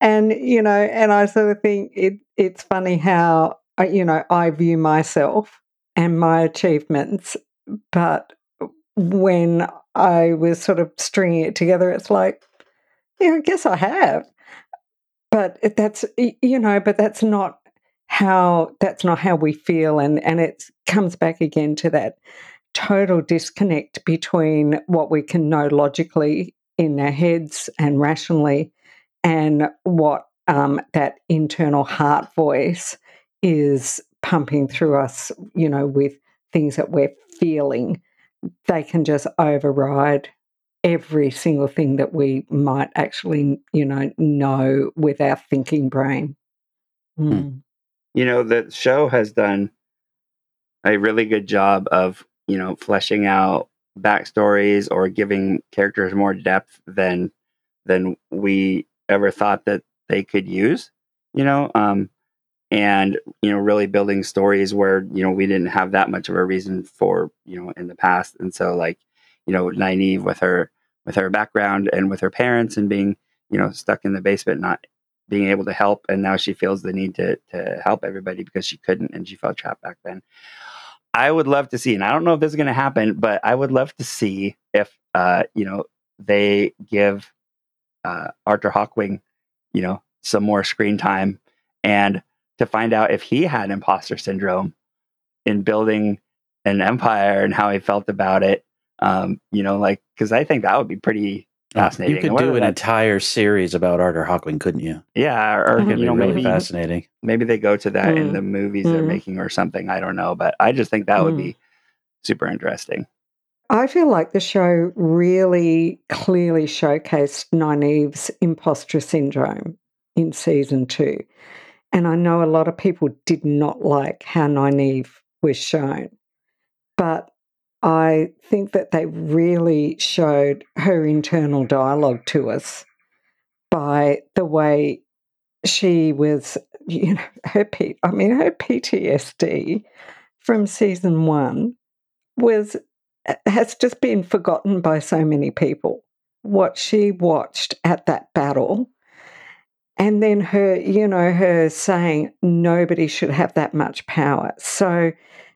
And, you know, and I sort of think it, it's funny how, uh, you know, I view myself and my achievements, but when I was sort of stringing it together, it's like, yeah, I guess I have. But that's, you know, but that's not how, that's not how we feel. And, and it comes back again to that total disconnect between what we can know logically in our heads and rationally and what um, that internal heart voice is pumping through us, you know, with things that we're feeling. They can just override every single thing that we might actually, you know, know with our thinking brain. Mm. you know the show has done a really good job of you know fleshing out backstories or giving characters more depth than than we ever thought that they could use. You know, um, and you know really building stories where you know we didn't have that much of a reason for you know in the past. And so like you know Nynaeve with her with her background and with her parents and being you know stuck in the basement not being able to help. And now she feels the need to to help everybody because she couldn't and she felt trapped back then. I would love to see and i don't know if this is going to happen but i would love to see if uh you know they give uh Artur Hawkwing you know some more screen time and to find out if he had imposter syndrome in building an empire and how he felt about it. Um, you know, like because I think that would be pretty fascinating. You could do an entire series about Artur Hawkwing, couldn't you? yeah, or, It or could you be know really maybe fascinating. maybe they go to that in Mm. the movies they're Mm. making or something. I don't know, but I just think that would Mm. be super interesting. I feel like the show really clearly showcased Nynaeve's imposter syndrome in season two. And I know a lot of people did not like how Nynaeve was shown. But I think that they really showed her internal dialogue to us by the way she was, you know, her P- I mean, her PTSD from season one was uh, has just been forgotten by so many people. What she watched at that battle, and then her, you know, her saying nobody should have that much power. So,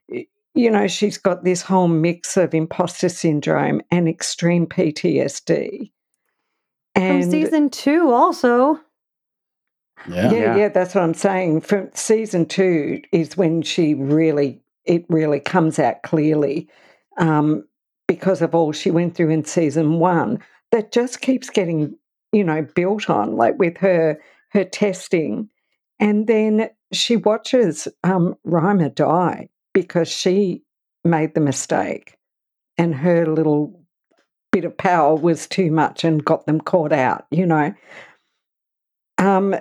you know, she's got this whole mix of imposter syndrome and extreme PTSD. From season two, also. Yeah. yeah, Yeah. yeah, that's what I'm saying. From season two is when she really, it really comes out clearly um, because of all she went through in season one. That just keeps getting, you know, built on, like with her her testing, and then she watches um, die because she made the mistake, and her little bit of power was too much and got them caught out. You know. Um,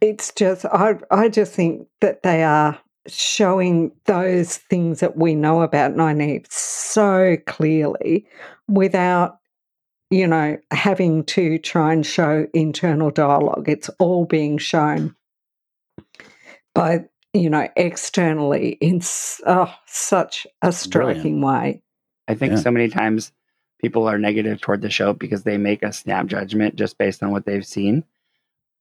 it's just I I just think that they are showing those things that we know about Nynaeve so clearly without you know having to try and show internal dialogue it's all being shown by you know externally in oh, such a striking way I think Yeah. so many times people are negative toward the show because they make a snap judgment just based on what they've seen.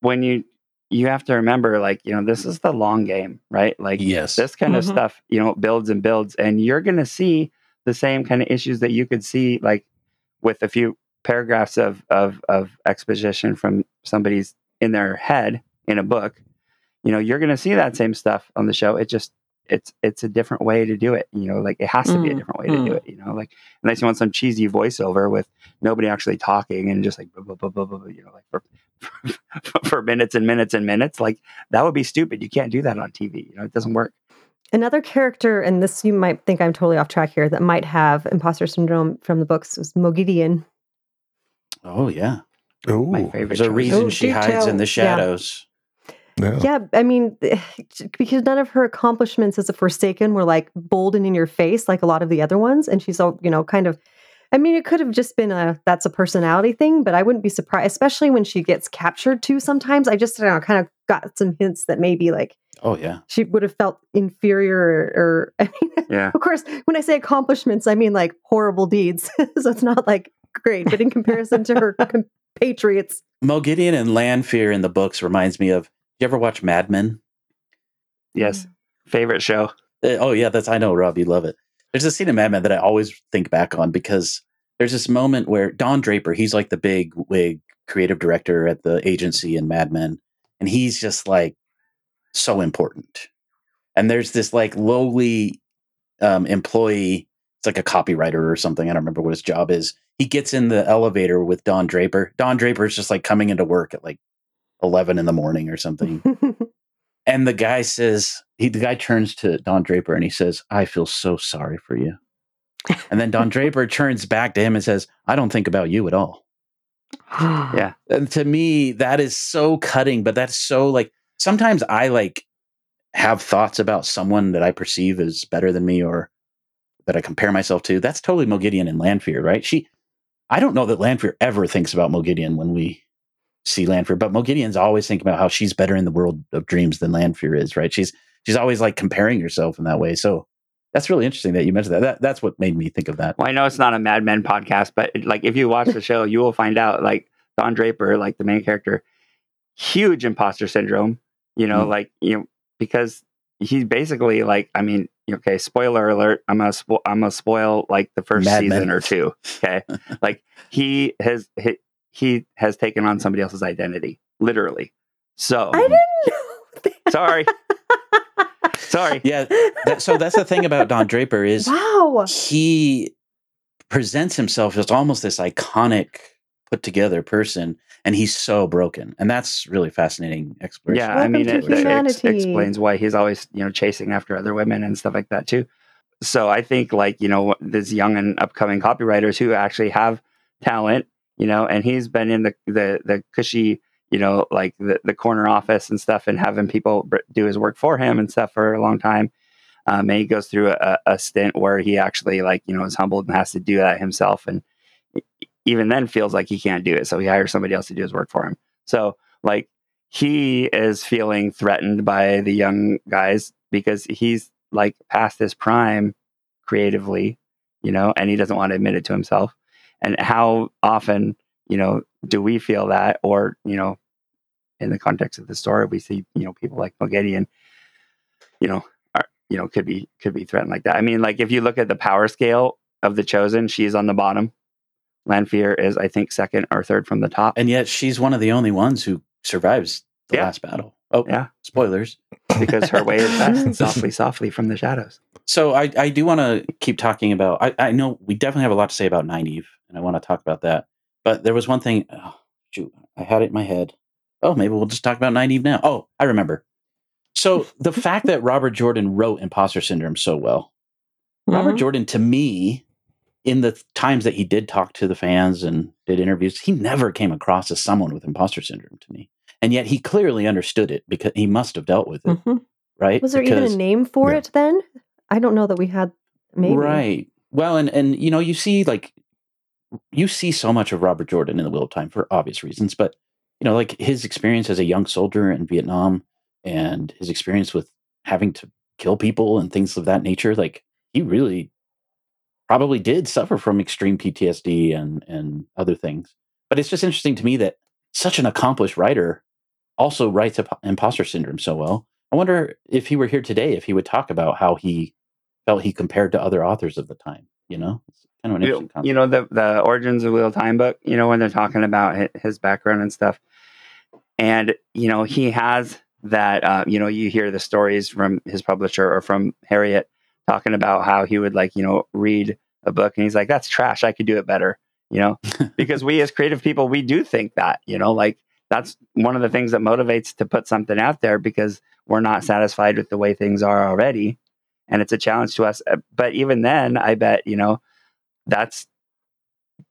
When you you have to remember, like you know, this is the long game, right? Like Yes. this kind of Mhm. stuff, you know, builds and builds, and you're going to see the same kind of issues that you could see, like with a few paragraphs of of of exposition from somebody's in their head in a book. You know, you're going to see that same stuff on the show. It just it's it's a different way to do it. You know, like it has to be a Mm, different way to do mm. it. You know, like unless you want some cheesy voiceover with nobody actually talking and just like blah, blah, blah, blah, blah, you know, like for, for minutes and minutes and minutes, like that would be stupid. You can't do that on TV. You know, it doesn't work. Another character, and this you might think I'm totally off track here, that might have imposter syndrome from the books was Moghedien. Oh yeah. Oh, My favorite. There's a reason Oh, she do hides in the shadows. yeah. Yeah, I mean, eh, because none of her accomplishments as a Forsaken were like bold and in your face like a lot of the other ones, and she's all you know, kind of. I mean, it could have just been a that's a personality thing, but I wouldn't be surprised, especially when she gets captured too. Sometimes I just you know, kind of got some hints that maybe like Oh yeah. she would have felt inferior, or, or I mean, Yeah. of course, when I say accomplishments, I mean like horrible deeds. so it's not like great, but in comparison to her compatriots, Moghedien and Lanfear in the books reminds me of. You ever watch Mad Men? Yes. Favorite show. Uh, oh yeah, that's I know, Rob, you love it. There's a scene in Mad Men that I always think back on because there's this moment where Don Draper, he's like the big wig creative director at the agency in Mad Men, and he's just like so important. And there's this like lowly um, employee, it's like a copywriter or something. I don't remember what his job is. He gets in the elevator with Don Draper. Don Draper is just like coming into work at like 11 in the morning or something. And the guy says, he the guy turns to Don Draper and he says, I feel so sorry for you. And then Don Draper turns back to him and says, I don't think about you at all. Yeah. And to me, that is so cutting, but that's so like sometimes I like have thoughts about someone that I perceive as better than me or that I compare myself to, that's totally Moghedien and Lanfear, right? She, I don't know that Lanfear ever thinks about Moghedien when we see Lanfear, but Moghedien's always thinking about how she's better in the world of dreams than Lanfear is, right? She's she's always like comparing herself in that way. So that's really interesting that you mentioned that. that that's what made me think of that. Well, I know it's not a Mad Men podcast, but like if you watch the show, you will find out like Don Draper, like the main character, huge imposter syndrome. You know, Mm. like you know because he's basically like I mean, okay, spoiler alert. I'm gonna spo- I'm gonna spoil like the first Mad season Men. or two. Okay, like he has he, he has taken on somebody else's identity, literally. So I didn't know that. sorry, sorry. Yeah. That, so that's the thing about Don Draper is Wow. he presents himself as almost this iconic, put together person, and he's so broken, and that's really fascinating exploration. Yeah, I mean, it, it ex- explains why he's always, you know, chasing after other women and stuff like that too. So I think, like, you know, these young and upcoming copywriters who actually have talent, you know, and he's been in the the the cushy, you know, like the the corner office and stuff, and having people br- do his work for him and stuff for a long time. Um, and he goes through a, a stint where he actually, like, you know, is humbled and has to do that himself, and even then feels like he can't do it, so he hires somebody else to do his work for him. So, like, he is feeling threatened by the young guys because he's like past his prime creatively, you know, and he doesn't want to admit it to himself. And how often, you know, do we feel that, or you know, in the context of the story, we see, you know, people like Moghedien, you know, are you know could be could be threatened like that. I mean, like if you look at the power scale of the chosen, she's on the bottom. Lanfear is, I think, second or third from the top. and yet she's one of the only ones who survives the Yeah. last battle. Oh, Yeah. spoilers. because her way is best, softly, softly from the shadows. So I, I do want to keep talking about. I, I know we definitely have a lot to say about Nynaeve, and I want to talk about that. But there was one thing. Oh, shoot, I had it in my head. Oh, maybe we'll just talk about Nynaeve now. Oh, I remember. So the fact that Robert Jordan wrote Imposter Syndrome so well, Robert Mhm. Jordan, to me, in the times that he did talk to the fans and did interviews, he never came across as someone with imposter syndrome to me. And yet he clearly understood it because he must have dealt with it, Mhm. right? Was there even a name for Yeah. it then? I don't know that we had. Maybe. Right. Well, and and you know, you see like you see so much of Robert Jordan in the Wheel of Time for obvious reasons, but you know, like his experience as a young soldier in Vietnam and his experience with having to kill people and things of that nature, like he really probably did suffer from extreme PTSD and and other things. But it's just interesting to me that such an accomplished writer also writes imp- imposter syndrome so well. I wonder if he were here today, if he would talk about how he felt he compared to other authors of the time. You know, it's kind of an interesting concept. you know the the origins of Wheel of Time book. You know when they're talking about his background and stuff, and you know he has that. Uh, you know you hear the stories from his publisher or from Harriet talking about how he would like you know read a book and he's like that's trash. I could do it better. You know because we as creative people we do think that you know like that's one of the things that motivates to put something out there because we're not satisfied with the way things are already and it's a challenge to us Uh, but even then i bet you know that's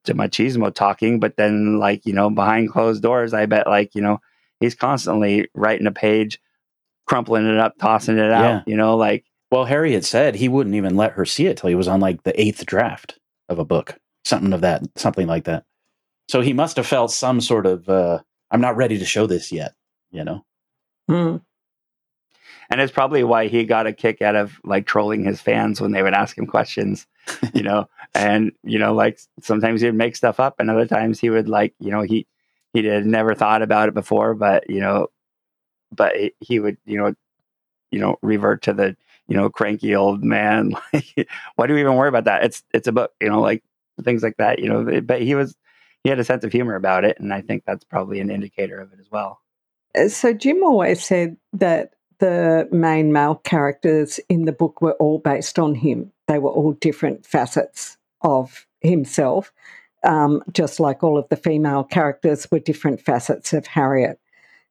to machismo talking but then like you know behind closed doors i bet like you know he's constantly writing a page crumpling it up tossing it out Yeah. you know like well, Harry had said he wouldn't even let her see it till he was on like the eighth draft of a book, something of that, something like that. So he must have felt some sort of, uh, I'm not ready to show this yet. You know, Mm. and it's probably why he got a kick out of like trolling his fans when they would ask him questions you know and you know like sometimes he'd make stuff up and other times he would like you know he he had never thought about it before but you know but he- he would you know you know revert to the you know cranky old man why do we even worry about that it's it's a book you know like things like that you know but he was he had a sense of humor about it and i think that's probably an indicator of it as well Uh, So Jim always said that the main male characters in the book were all based on him. They were all different facets of himself, um, just like all of the female characters were different facets of Harriet.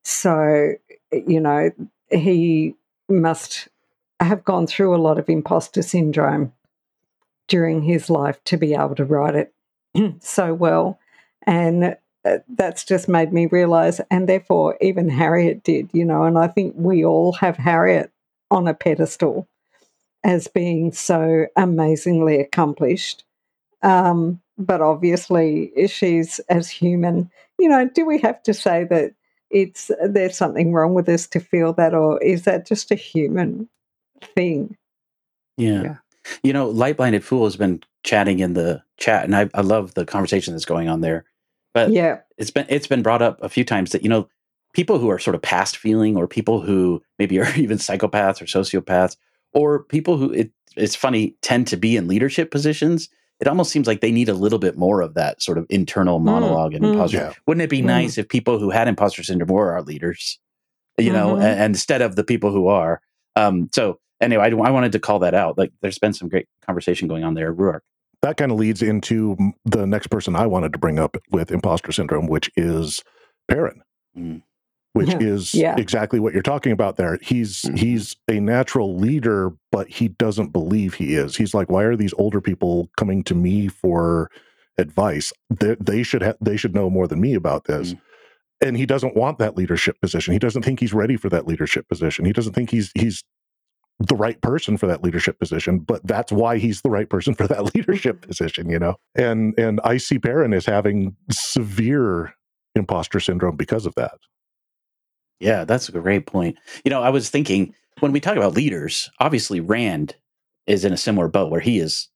So, you know, he must have gone through a lot of imposter syndrome during his life to be able to write it so well. And uh, that's just made me realize, and therefore even Harriet did, you know, and I think we all have Harriet on a pedestal as being so amazingly accomplished. Um, but obviously, she's as human. You know, do we have to say that it's there's something wrong with us to feel that, or is that just a human thing? Yeah. Yeah. You know, Light Blinded Fool has been chatting in the chat, and I, I love the conversation that's going on there. But Yeah, it's been it's been brought up a few times that you know people who are sort of past feeling, or people who maybe are even psychopaths or sociopaths, or people who it, it's funny tend to be in leadership positions. It almost seems like they need a little bit more of that sort of internal monologue and mm. imposter. Yeah. Wouldn't it be Mm. nice if people who had imposter syndrome were our leaders? You know, Mhm. a- and, instead of the people who are. Um, so anyway, I, I wanted to call that out. Like, there's been some great conversation going on there. Rhuarc. that kind of leads into the next person I wanted to bring up with imposter syndrome, which is Perrin, Mm. which Yeah. is Yeah. exactly what you're talking about there. He's Mhm. he's a natural leader, but he doesn't believe he is. He's like, why are these older people coming to me for advice? They, they should ha- they should know more than me about this. Mm. And he doesn't want that leadership position. He doesn't think he's ready for that leadership position. He doesn't think he's he's the right person for that leadership position, but that's why he's the right person for that leadership mm-hmm. position, you know. And and I see Perrin as having severe imposter syndrome because of that. Yeah, that's a great point. You know, I was thinking when we talk about leaders, obviously Rand is in a similar boat where he is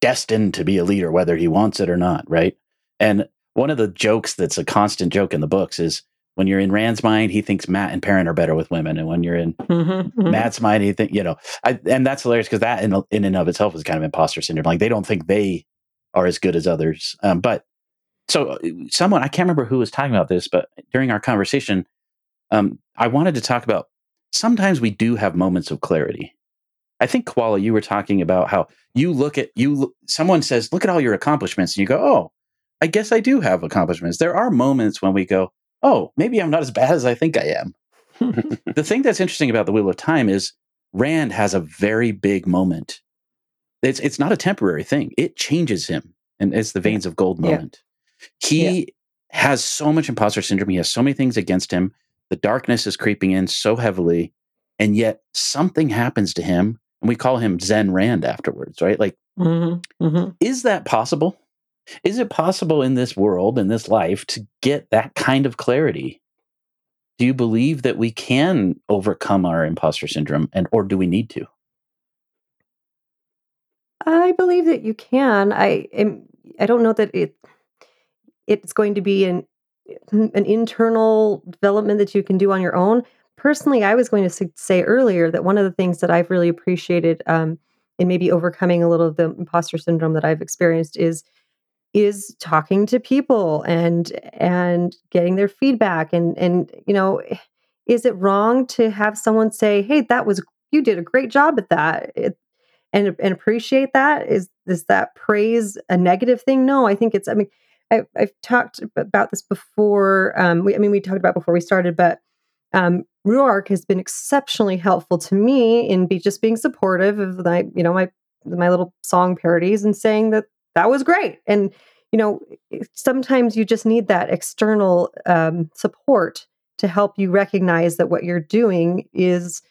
destined to be a leader, whether he wants it or not, right? And one of the jokes that's a constant joke in the books is when you're in Rand's mind, he thinks Mat and Perrin are better with women, and when you're in Mhm, mhm. Mat's mind, he think you know, I, and that's hilarious because that in, in and of itself is kind of imposter syndrome. Like they don't think they are as good as others. Um, but so uh, someone I can't remember who was talking about this, but during our conversation, um, I wanted to talk about sometimes we do have moments of clarity. I think Koala, you were talking about how you look at you. look- Someone says, "Look at all your accomplishments," and you go, "Oh, I guess I do have accomplishments." There are moments when we go, "Oh, maybe I'm not as bad as I think I am." the thing that's interesting about the Wheel of Time is Rand has a very big moment. It's it's not a temporary thing. It changes him, and it's the veins of gold Yeah. moment. He has so much imposter syndrome. He has so many things against him. The darkness is creeping in so heavily, and yet something happens to him, and we call him Zen Rand afterwards, right? Like, Mhm, mhm. is that possible? Is it possible in this world, in this life, to get that kind of clarity? Do you believe that we can overcome our imposter syndrome, and or do we need to? I believe that you can. I am. I don't know that it. It's going to be an an internal development that you can do on your own. Personally, I was going to say earlier that one of the things that I've really appreciated um, in maybe overcoming a little of the imposter syndrome that I've experienced is is talking to people and and getting their feedback and and you know is it wrong to have someone say hey that was you did a great job at that it, and and appreciate that? Is is that praise a negative thing? No i think it's i mean I, i've talked about this before um we, i mean we talked about before we started but um Rhuarc has been exceptionally helpful to me in be just being supportive of my you know my my little song parodies and saying that that was great. And you know sometimes you just need that external um, support to help you recognize that what you're doing is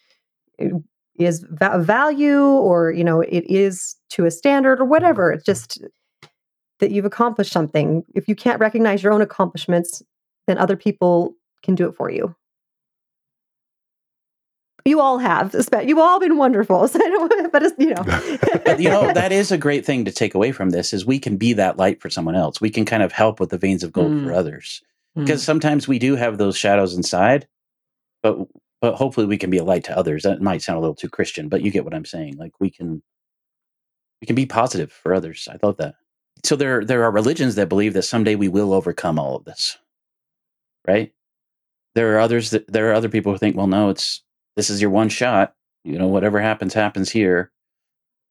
is va- value or you know it is to a standard or whatever. It's just that you've accomplished something. If you can't recognize your own accomplishments then other people can do it for you you all have espe- you've all been wonderful so I don't, but it's you know But you know that is a great thing to take away from this: is we can be that light for someone else. We can kind of help with the veins of gold for Mm. others. Mm. because sometimes we do have those shadows inside but but hopefully we can be a light to others that might sound a little too christian but you get what i'm saying like we can we can be positive for others i love that so there there are religions that believe that someday we will overcome all of this right there are others that there are other people who think well no it's this is your one shot you know whatever happens happens here.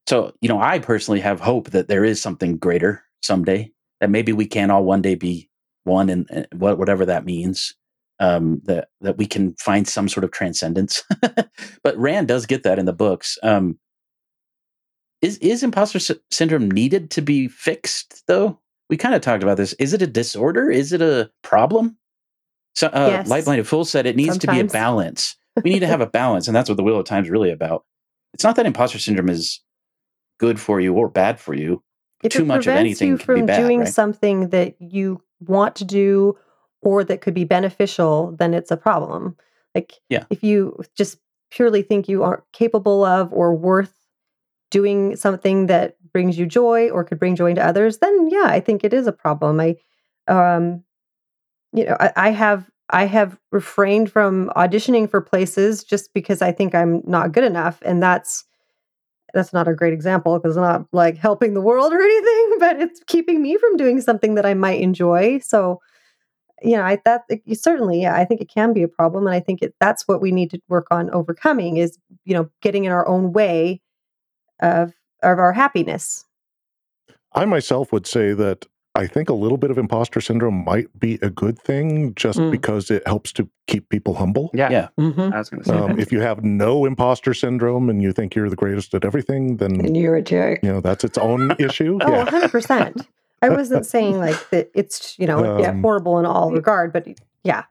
So you know i personally have hope that there is something greater someday that maybe we can all one day be one and whatever that means um that that we can find some sort of transcendence. But rand does get that in the books. Um is is imposter sy- syndrome needed to be fixed though? We kind of talked about this. Is it a disorder? Is it a problem? So uh Yes. light blinded fool said it needs to be a balance we need to have a balance, and that's what the Wheel of Time is really about. It's not that imposter syndrome is good for you or bad for you. If Too much of anything you can be from bad, doing right? something that you want to do or that could be beneficial, then it's a problem. Like Yeah. if you just purely think you aren't capable of or worth doing something that brings you joy or could bring joy to others, then yeah, I think it is a problem. I um you know, I, I have I have refrained from auditioning for places just because I think I'm not good enough. And that's that's not a great example because it's not like helping the world or anything, but it's keeping me from doing something that I might enjoy. So, you know, I that it, certainly, yeah, I think it can be a problem, and I think it, that's what we need to work on overcoming is you know getting in our own way of of our happiness. I myself would say that I think a little bit of imposter syndrome might be a good thing just Mm. because it helps to keep people humble. Yeah, Yeah. hmm I was going to say Um, that. if you have no imposter syndrome and you think you're the greatest at everything, then And you're a jerk. you know that's its own issue. Oh, yeah. 100 percent. I wasn't saying like that. It's you know yeah, Um, horrible in all regard, but yeah,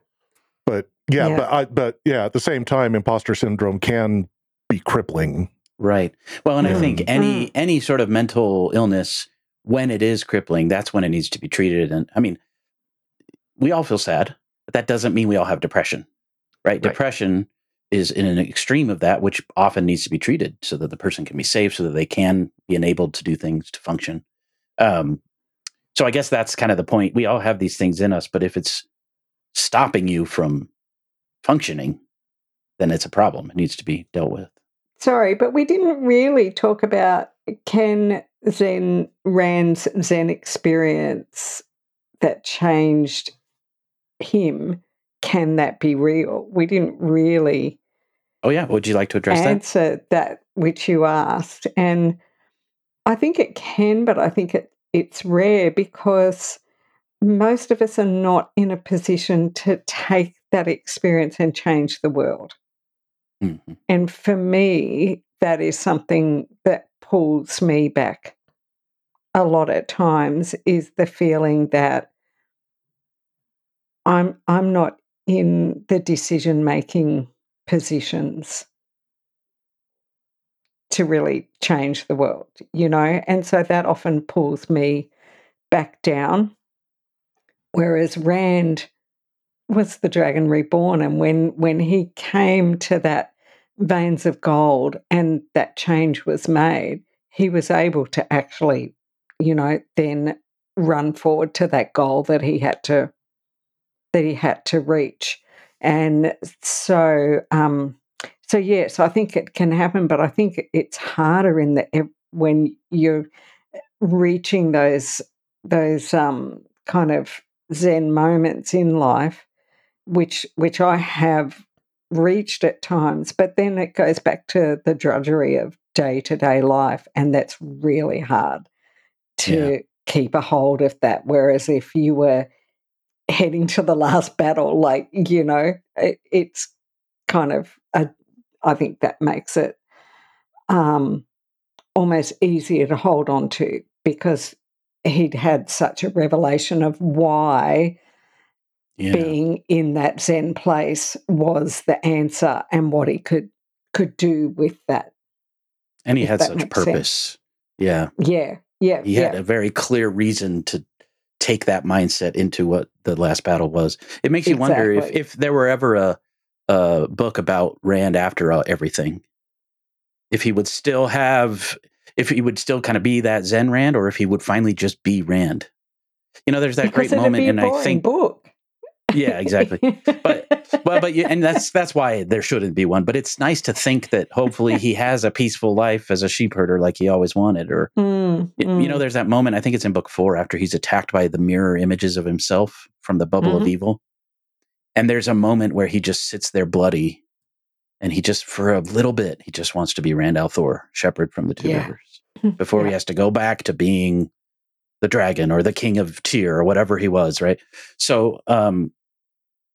But yeah, Yeah. but I, but yeah, at the same time, imposter syndrome can be crippling. Right. Well, and I think Mm. any any sort of mental illness, when it is crippling, that's when it needs to be treated. And I mean, we all feel sad, but that doesn't mean we all have depression, right? Right. Depression is in an extreme of that, which often needs to be treated so that the person can be safe, so that they can be enabled to do things to function. Um, so I guess that's kind of the point. We all have these things in us, but if it's stopping you from functioning, then it's a problem. It needs to be dealt with. Sorry, but we didn't really talk about can Zen Rand's Zen experience that changed him. Can that be real? We didn't really Oh yeah, would you like to address that? answer that which you asked, and I think it can, but I think it it's rare because most of us are not in a position to take that experience and change the world. Mhm. And for me, that is something that pulls me back a lot at times is the feeling that I'm I'm not in the decision making positions to really change the world, you know? And so that often pulls me back down. Whereas Rand was the dragon reborn and when when he came to that veins of gold and that change was made he was able to actually you know then run forward to that goal that he had to that he had to reach. And so um so yes i think it can happen but i think it's harder in the when you're reaching those those um kind of zen moments in life which which i have reached at times but then it goes back to the drudgery of day-to-day life and that's really hard to keep a hold of that. Whereas if you were heading to the last battle like you know it, it's kind of a, i think that makes it um almost easier to hold on to because he'd had such a revelation of why Yeah. being in that zen place was the answer and what he could could do with that and he had such makes sense. purpose. Yeah. yeah yeah He yeah had a very clear reason to take that mindset into what the last battle was. It makes you wonder if, if there were ever a, a book about Rand after uh, everything, if he would still have, if he would still kind of be that Zen Rand, or if he would finally just be Rand. You know, there's that because great moment, and I think, book yeah, exactly. But- well, but you, and that's that's why there shouldn't be one. But it's nice to think that hopefully he has a peaceful life as a sheep herder, like he always wanted, or Mm, Y- You know, mm. there's that moment, I think it's in book four, after he's attacked by the mirror images of himself from the bubble of Mhm. evil. And there's a moment where he just sits there bloody and he just, for a little bit, he just wants to be Rand al'Thor, shepherd from the two Yeah. rivers, before he has to go back to being the dragon or the king of Tear or whatever he was, right? So um,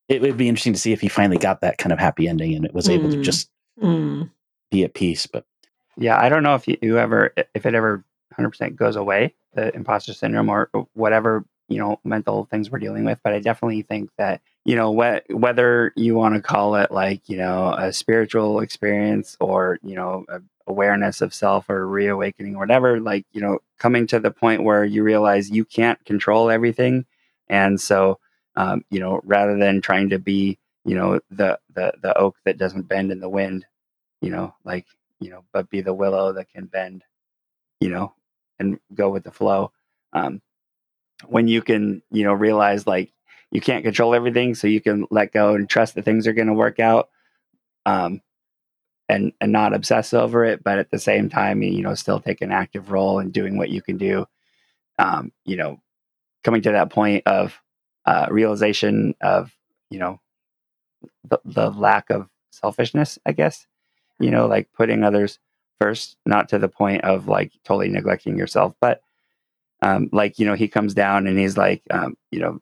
it would be interesting to see if he finally got that kind of happy ending and it was able to Mm. just Mm. be at peace. But Yeah, I don't know if you, you ever, if it ever 100% goes away, the imposter syndrome or whatever, you know, mental things we're dealing with. But I definitely think that you know, wh- whether you want to call it like, you know, a spiritual experience or, you know, a awareness of self or reawakening or whatever, like, you know, coming to the point where you realize you can't control everything. And so, um, you know, rather than trying to be, you know, the, the, the oak that doesn't bend in the wind, you know, like, you know, but be the willow that can bend, you know, and go with the flow. Um, when you can, you know, realize like you can't control everything, so you can let go and trust that things are going to work out. Um, and and not obsess over it, but at the same time, you know, still take an active role in doing what you can do. Um, you know, coming to that point of uh, realization of you know the, the lack of selfishness, I guess. You know, like putting others first, not to the point of like totally neglecting yourself, but um, like you know, he comes down and he's like, um, you know,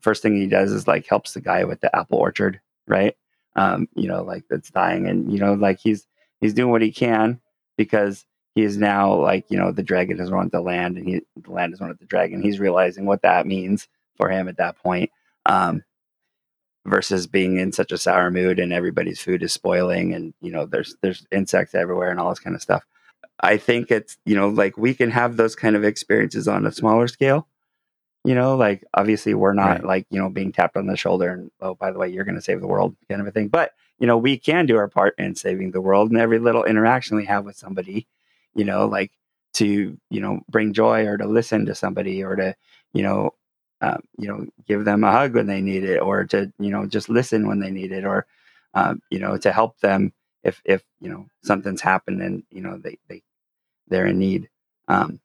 first thing he does is like helps the guy with the apple orchard, right? Um, you know, like that's dying, and you know, like he's he's doing what he can because he is now like you know the dragon has run the land, and he the land has run the dragon. He's realizing what that means for him at that point, um, versus being in such a sour mood and everybody's food is spoiling, and you know there's there's insects everywhere and all this kind of stuff. I think it's you know like we can have those kind of experiences on a smaller scale, you know like obviously we're not Right. like you know being tapped on the shoulder and oh by the way you're going to save the world kind of a thing but you know we can do our part in saving the world and every little interaction we have with somebody you know like to you know bring joy or to listen to somebody or to you know um, you know give them a hug when they need it or to you know just listen when they need it or um, you know to help them if if you know something's happened and you know they they they're in need um,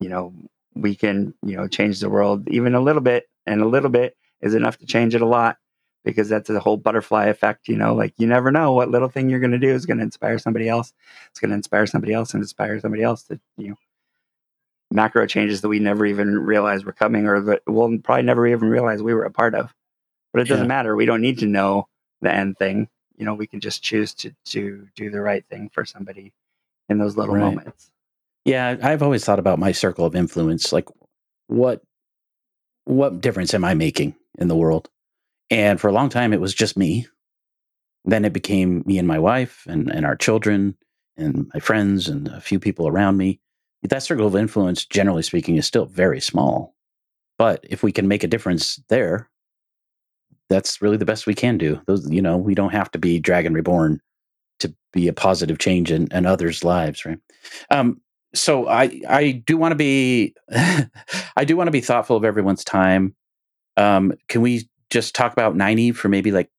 you know we can you know change the world even a little bit and a little bit is enough to change it a lot because that's the whole butterfly effect you know like you never know what little thing you're going to do is going to inspire somebody else. It's going to inspire somebody else and inspire somebody else to you know macro changes that we never even realized were coming or that we'll probably never even realize we were a part of. But it doesn't Yeah. matter. We don't need to know the end thing. You know we can just choose to to do the right thing for somebody in those little Right. moments Yeah, I've always thought about my circle of influence, like what what difference am I making in the world? And for a long time it was just me. Then it became me and my wife and, and our children and my friends and a few people around me. That circle of influence, generally speaking, is still very small. But if we can make a difference there, that's really the best we can do. Those, you know, we don't have to be Dragon Reborn to be a positive change in, in others' lives, right? Um, so I I do want to be I do want to be thoughtful of everyone's time. Um, can we just talk about Nynaeve for maybe like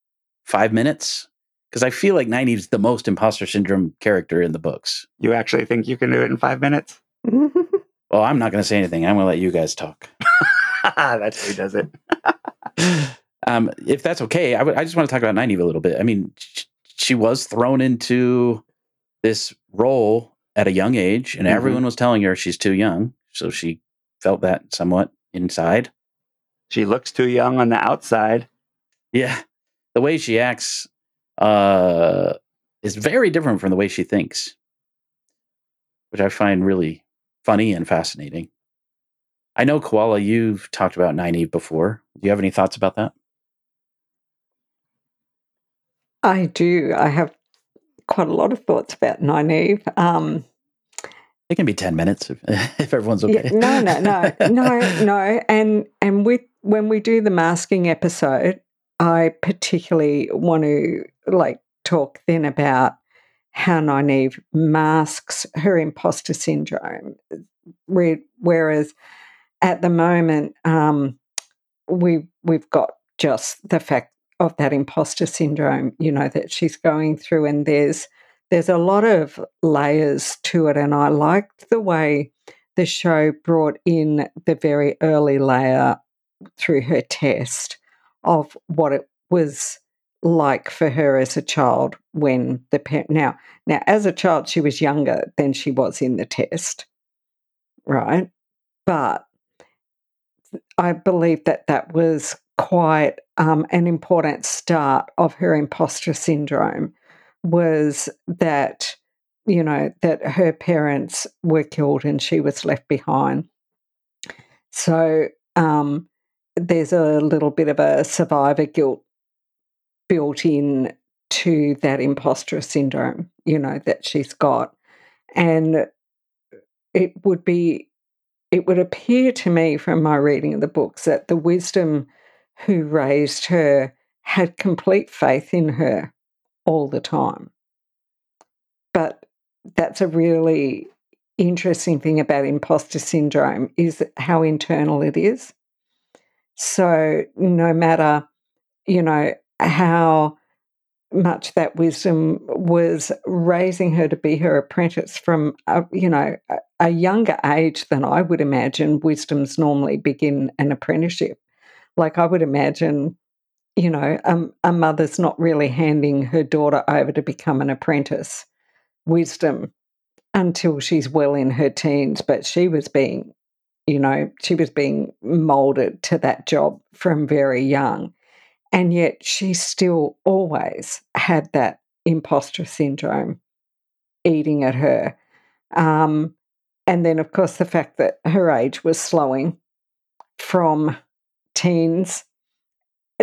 five minutes? Because I feel like Nynaeve is the most imposter syndrome character in the books. you actually think you can do it in five minutes Well, I'm not going to say anything. I'm going to let you guys talk. that's who does it um, if that's okay, I would- I just want to talk about Nynaeve a little bit. I mean, sh- she was thrown into this role at a young age, and Mhm. everyone was telling her she's too young. So she felt that somewhat inside. She looks too young on the outside. Yeah. The way she acts uh, is very different from the way she thinks, which I find really funny and fascinating. I know, Koala, you've talked about Nynaeve before. Do you have any thoughts about that? I do. I have quite a lot of thoughts about Nynaeve. Um, It can be 10 minutes if, if everyone's okay. Yeah, no, no, no, no, no. And and with when we do the masking episode, I particularly want to like talk then about how Nynaeve masks her imposter syndrome. Whereas at the moment, um, we we've got just the fact of that imposter syndrome, you know, that she's going through, and there's there's a lot of layers to it, and I liked the way the show brought in the very early layer through her test of what it was like for her as a child when the parent now now as a child she was younger than she was in the test right? But i believe that that was quite um, an important start of her imposter syndrome was that you know that her parents were killed and she was left behind so um there's a little bit of a survivor guilt built in to that imposter syndrome, you know, that she's got. And it would be, it would appear to me from my reading of the books that the wisdom who raised her had complete faith in her all the time. But that's a really interesting thing about imposter syndrome is how internal it is. So no matter, you know, how much that wisdom was raising her to be her apprentice from a, you know a, a younger age than I would imagine wisdoms normally begin an apprenticeship. Like I would imagine, you know, um, a mother's not really handing her daughter over to become an apprentice. Wisdom until she's well in her teens, but she was being, you know, she was being molded to that job from very young. And yet she still always had that imposter syndrome eating at her. Um, and then, of course, the fact that her age was slowing from teens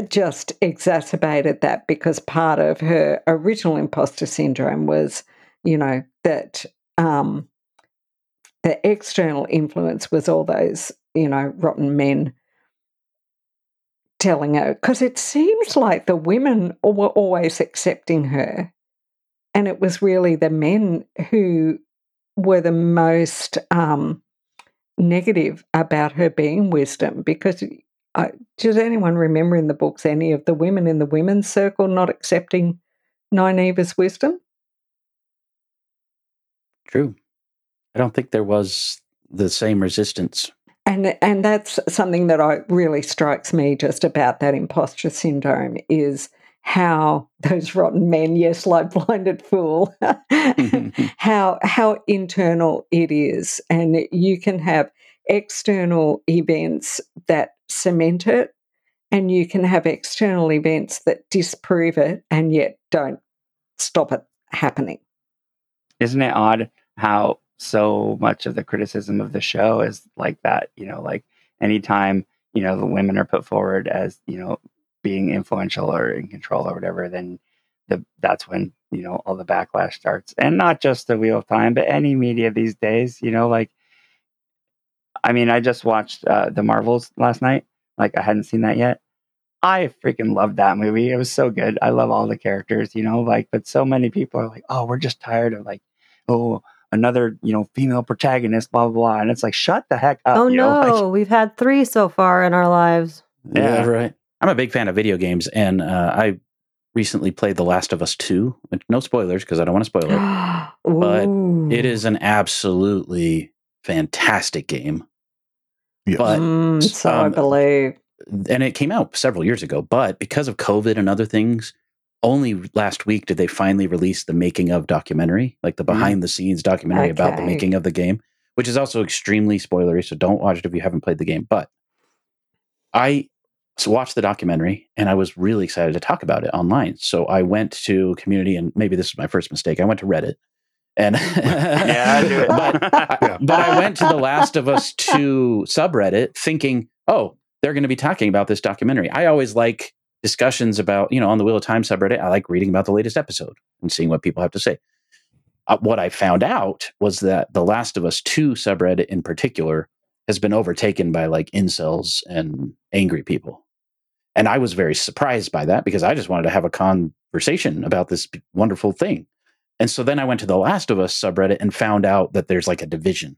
just exacerbated that because part of her original imposter syndrome was, you know, that um, the external influence was all those, you know, rotten men telling her. Because it seems like the women were always accepting her. And it was really the men who were the most um, negative about her being wisdom. Because I, does anyone remember in the books any of the women in the women's circle not accepting Nynaeve's wisdom? True. I don't think there was the same resistance. And and that's something that I really strikes me just about that imposter syndrome is how those rotten men, yes, like blinded fool, how how internal it is, and you can have external events that cement it, and you can have external events that disprove it, and yet don't stop it happening. Isn't it odd how so much of the criticism of the show is like that. You know, like anytime you know the women are put forward as you know being influential or in control or whatever, then the that's when you know all the backlash starts, and not just the Wheel of Time, but any media these days. You know, like I mean, I just watched uh, the Marvels last night. Like I hadn't seen that yet. I freaking loved that movie. It was so good. I love all the characters, you know, like, but so many people are like, oh, we're just tired of like, oh, another, you know, female protagonist, blah, blah, blah. And it's like, shut the heck up. Oh you know? no, Like, we've had three so far in our lives. Yeah, Yeah. right. I'm a big fan of video games, and uh, I recently played The Last of Us 2. No spoilers because I don't want to spoil it. But It is an absolutely fantastic game. Yes. But Mm, so I um, believe. and it came out several years ago, but because of COVID and other things, only last week did they finally release the making of documentary, like the behind the scenes documentary about the making of the game, which is also extremely spoilery. So don't watch it if you haven't played the game. But I s- watched the documentary and I was really excited to talk about it online. So I went to community, and maybe this is my first mistake. I went to Reddit. And yeah, do it. but Yeah. but I went to the Last of Us 2 subreddit thinking, oh, they're going to be talking about this documentary. I always like discussions about, you know, on the Wheel of Time subreddit, I like reading about the latest episode and seeing what people have to say. Uh, what I found out was that the Last of Us 2 subreddit in particular has been overtaken by like incels and angry people. And I was very surprised by that because I just wanted to have a conversation about this wonderful thing. And so then I went to the Last of Us subreddit and found out that there's like a division.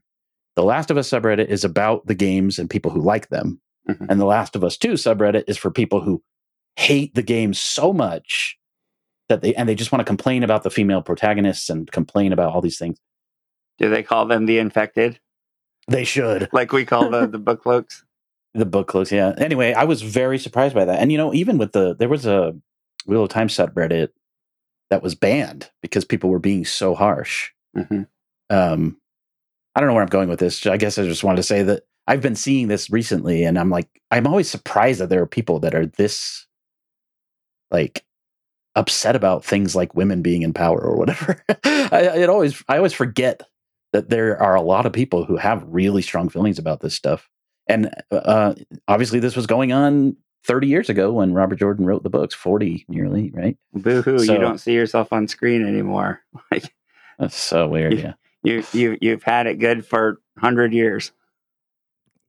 The Last of Us subreddit is about the games and people who like them. Mhm. And the Last of Us 2 subreddit is for people who hate the game so much that they and they just want to complain about the female protagonists and complain about all these things. Do they call them the infected? They should. Like we call the, the book cloaks? The book close, yeah. Anyway, I was very surprised by that. And you know, even with the there was a Wheel of Time subreddit that was banned because people were being so harsh. Mhm. um i don't know where i'm going with this i guess i just wanted to say that i've been seeing this recently and i'm like i'm always surprised that there are people that are this like upset about things like women being in power or whatever I, it always i always forget that there are a lot of people who have really strong feelings about this stuff And uh, obviously, this was going on 30 years ago when Robert Jordan wrote the books, 40 nearly, right? Boo hoo! So- you don't see yourself on screen anymore. Like That's so weird. Yeah. you, you, you've had it good for hundred years.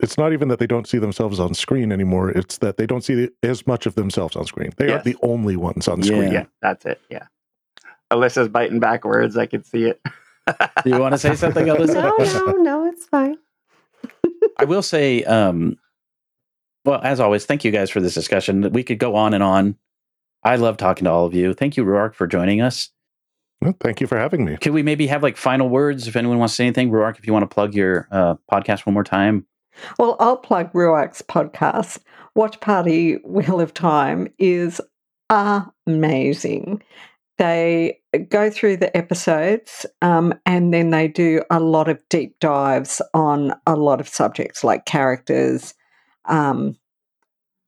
It's not even that they don't see themselves on screen anymore. It's that they don't see the, as much of themselves on screen. They are Yes. the only ones on screen. Yeah, that's it. Yeah. Alyssa's biting back words. I can see it. Do you want to say something, Alyssa? No, no, no, it's fine. I will say, um, well, as always, thank you guys for this discussion. We could go on and on. I love talking to all of you. Thank you, Rhuarc, for joining us. Well, Thank you for having me. Could we maybe have like final words if anyone wants to say anything? Rhuarc, if you want to plug your uh, podcast one more time. Well, I'll plug Rhuarc's podcast. Watch Party Wheel of Time is amazing. They go through the episodes um, and then they do a lot of deep dives on a lot of subjects like characters, um,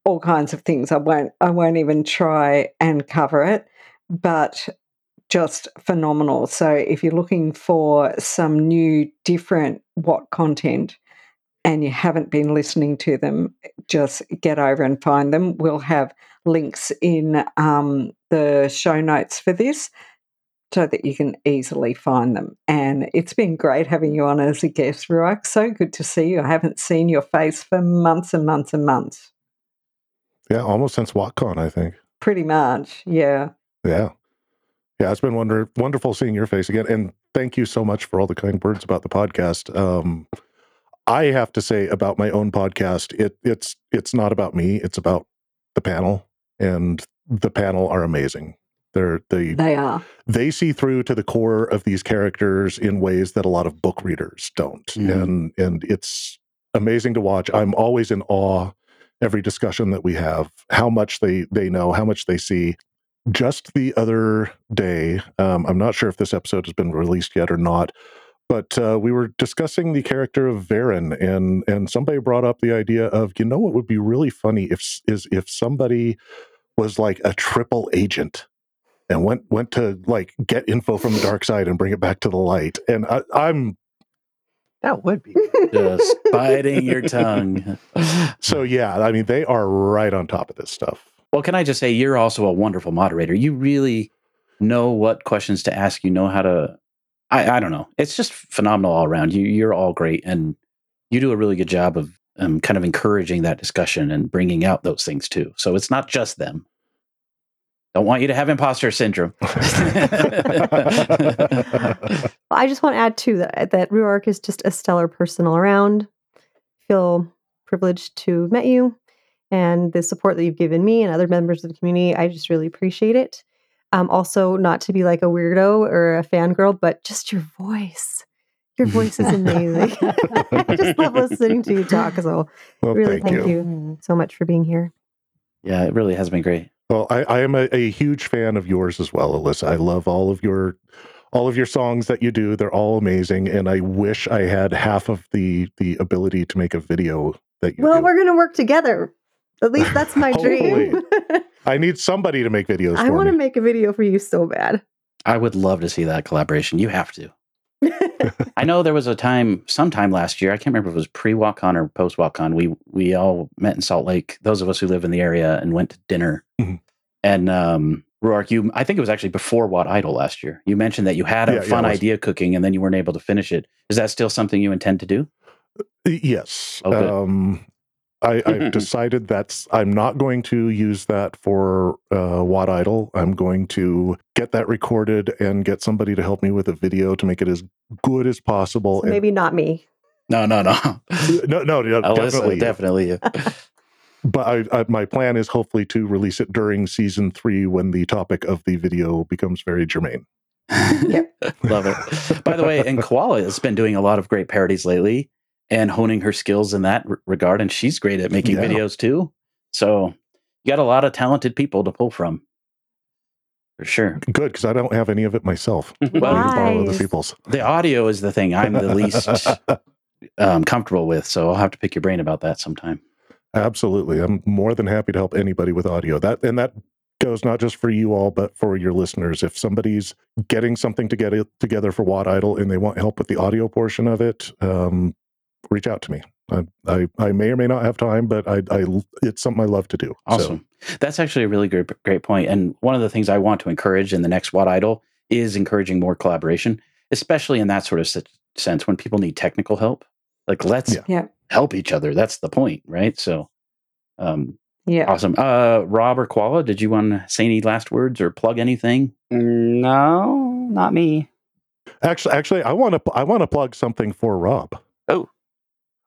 all kinds of things. I won't. I won't even try and cover it, but just phenomenal. So if you're looking for some new, different what content and you haven't been listening to them, just get over and find them. We'll have links in um, the show notes for this so that you can easily find them. And it's been great having you on as a guest, Rhuarc. So good to see you. I haven't seen your face for months and months and months. Yeah, almost since WoTCon, I think. Pretty much, yeah. Yeah. Yeah, it's been wonder- wonderful seeing your face again. And thank you so much for all the kind words about the podcast. Um, I have to say about my own podcast, it, it's it's not about me. It's about the panel, and the panel are amazing. They're they They are. they see through to the core of these characters in ways that a lot of book readers don't Mhm. and and it's amazing to watch i'm always in awe every discussion that we have how much they they know how much they see just the other day um, i'm not sure if this episode has been released yet or not but uh, we were discussing the character of Verin, and and somebody brought up the idea of you know what would be really funny if is if somebody was like a triple agent and went went to like get info from the dark side and bring it back to the light. And I, I'm That would be. Just biting your tongue. so yeah. I mean, they are right on top of this stuff. Well, can I just say you're also a wonderful moderator. You really know what questions to ask. You know how to. I, I don't know. It's just phenomenal all around. You you're all great, and you do a really good job of um, kind of encouraging that discussion and bringing out those things too. So it's not just them. Don't want you to have imposter syndrome. I just want to add too that that Rhuarc is just a stellar person all around. Feel privileged to have met you and the support that you've given me and other members of the community. I just really appreciate it. Um, also, not to be like a weirdo or a fangirl, but just your voice. Your voice is amazing. I just love listening to you talk. So, well, really, thank, thank you. you so much for being here. yeah, it really has been great. Well, I, I am a, a huge fan of yours as well, Alyssa. I love all of your all of your songs that you do. They're all amazing, and I wish I had half of the the ability to make a video that you Well, do. we're going to work together. At least that's my dream. I need somebody to make videos I want to make a video for you so bad. I would love to see that collaboration. You have to. I know there was a time, sometime last year. I can't remember if it was pre WoTCon or post WoTCon. We we all met in Salt Lake. Those of us who live in the area and went to dinner. Mhm. And um, Rhuarc, you I think it was actually before WoT Idol last year. You mentioned that you had a Yeah, yeah, fun was. idea cooking and then you weren't able to finish it. Is that still something you intend to do? Yes. Oh, um, I, I've decided that's I'm not going to use that for uh, WoT Idol. I'm going to get that recorded and get somebody to help me with a video to make it as good as possible. So maybe not me. No, no, no. No, no, no definitely. definitely. you. But I, I, my plan is hopefully to release it during season three when the topic of the video becomes very germane. yep. Love it. By the way, and Koala has been doing a lot of great parodies lately and honing her skills in that r- regard. And she's great at making Yeah. videos too. So you got a lot of talented people to pull from. For sure. Good, because I don't have any of it myself. Well, I need to borrow other people's. The audio is the thing I'm the least um, comfortable with. So I'll have to pick your brain about that sometime. Absolutely. I'm more than happy to help anybody with audio. That and that goes not just for you all, but for your listeners. If somebody's getting something to get it together for WoT Idol and they want help with the audio portion of it, um, reach out to me. I, I, I may or may not have time, but I, I it's something I love to do. So, Awesome. That's actually a really great great point. And one of the things I want to encourage in the next WoT Idol is encouraging more collaboration, especially in that sort of sense when people need technical help. Like let's Yeah. Yeah. help each other. That's the point, right? So um Yeah. awesome. Uh Rob or Koala, did you want to say any last words or plug anything? No, not me. actually, actually, I want to I want to plug something for Rob. Oh.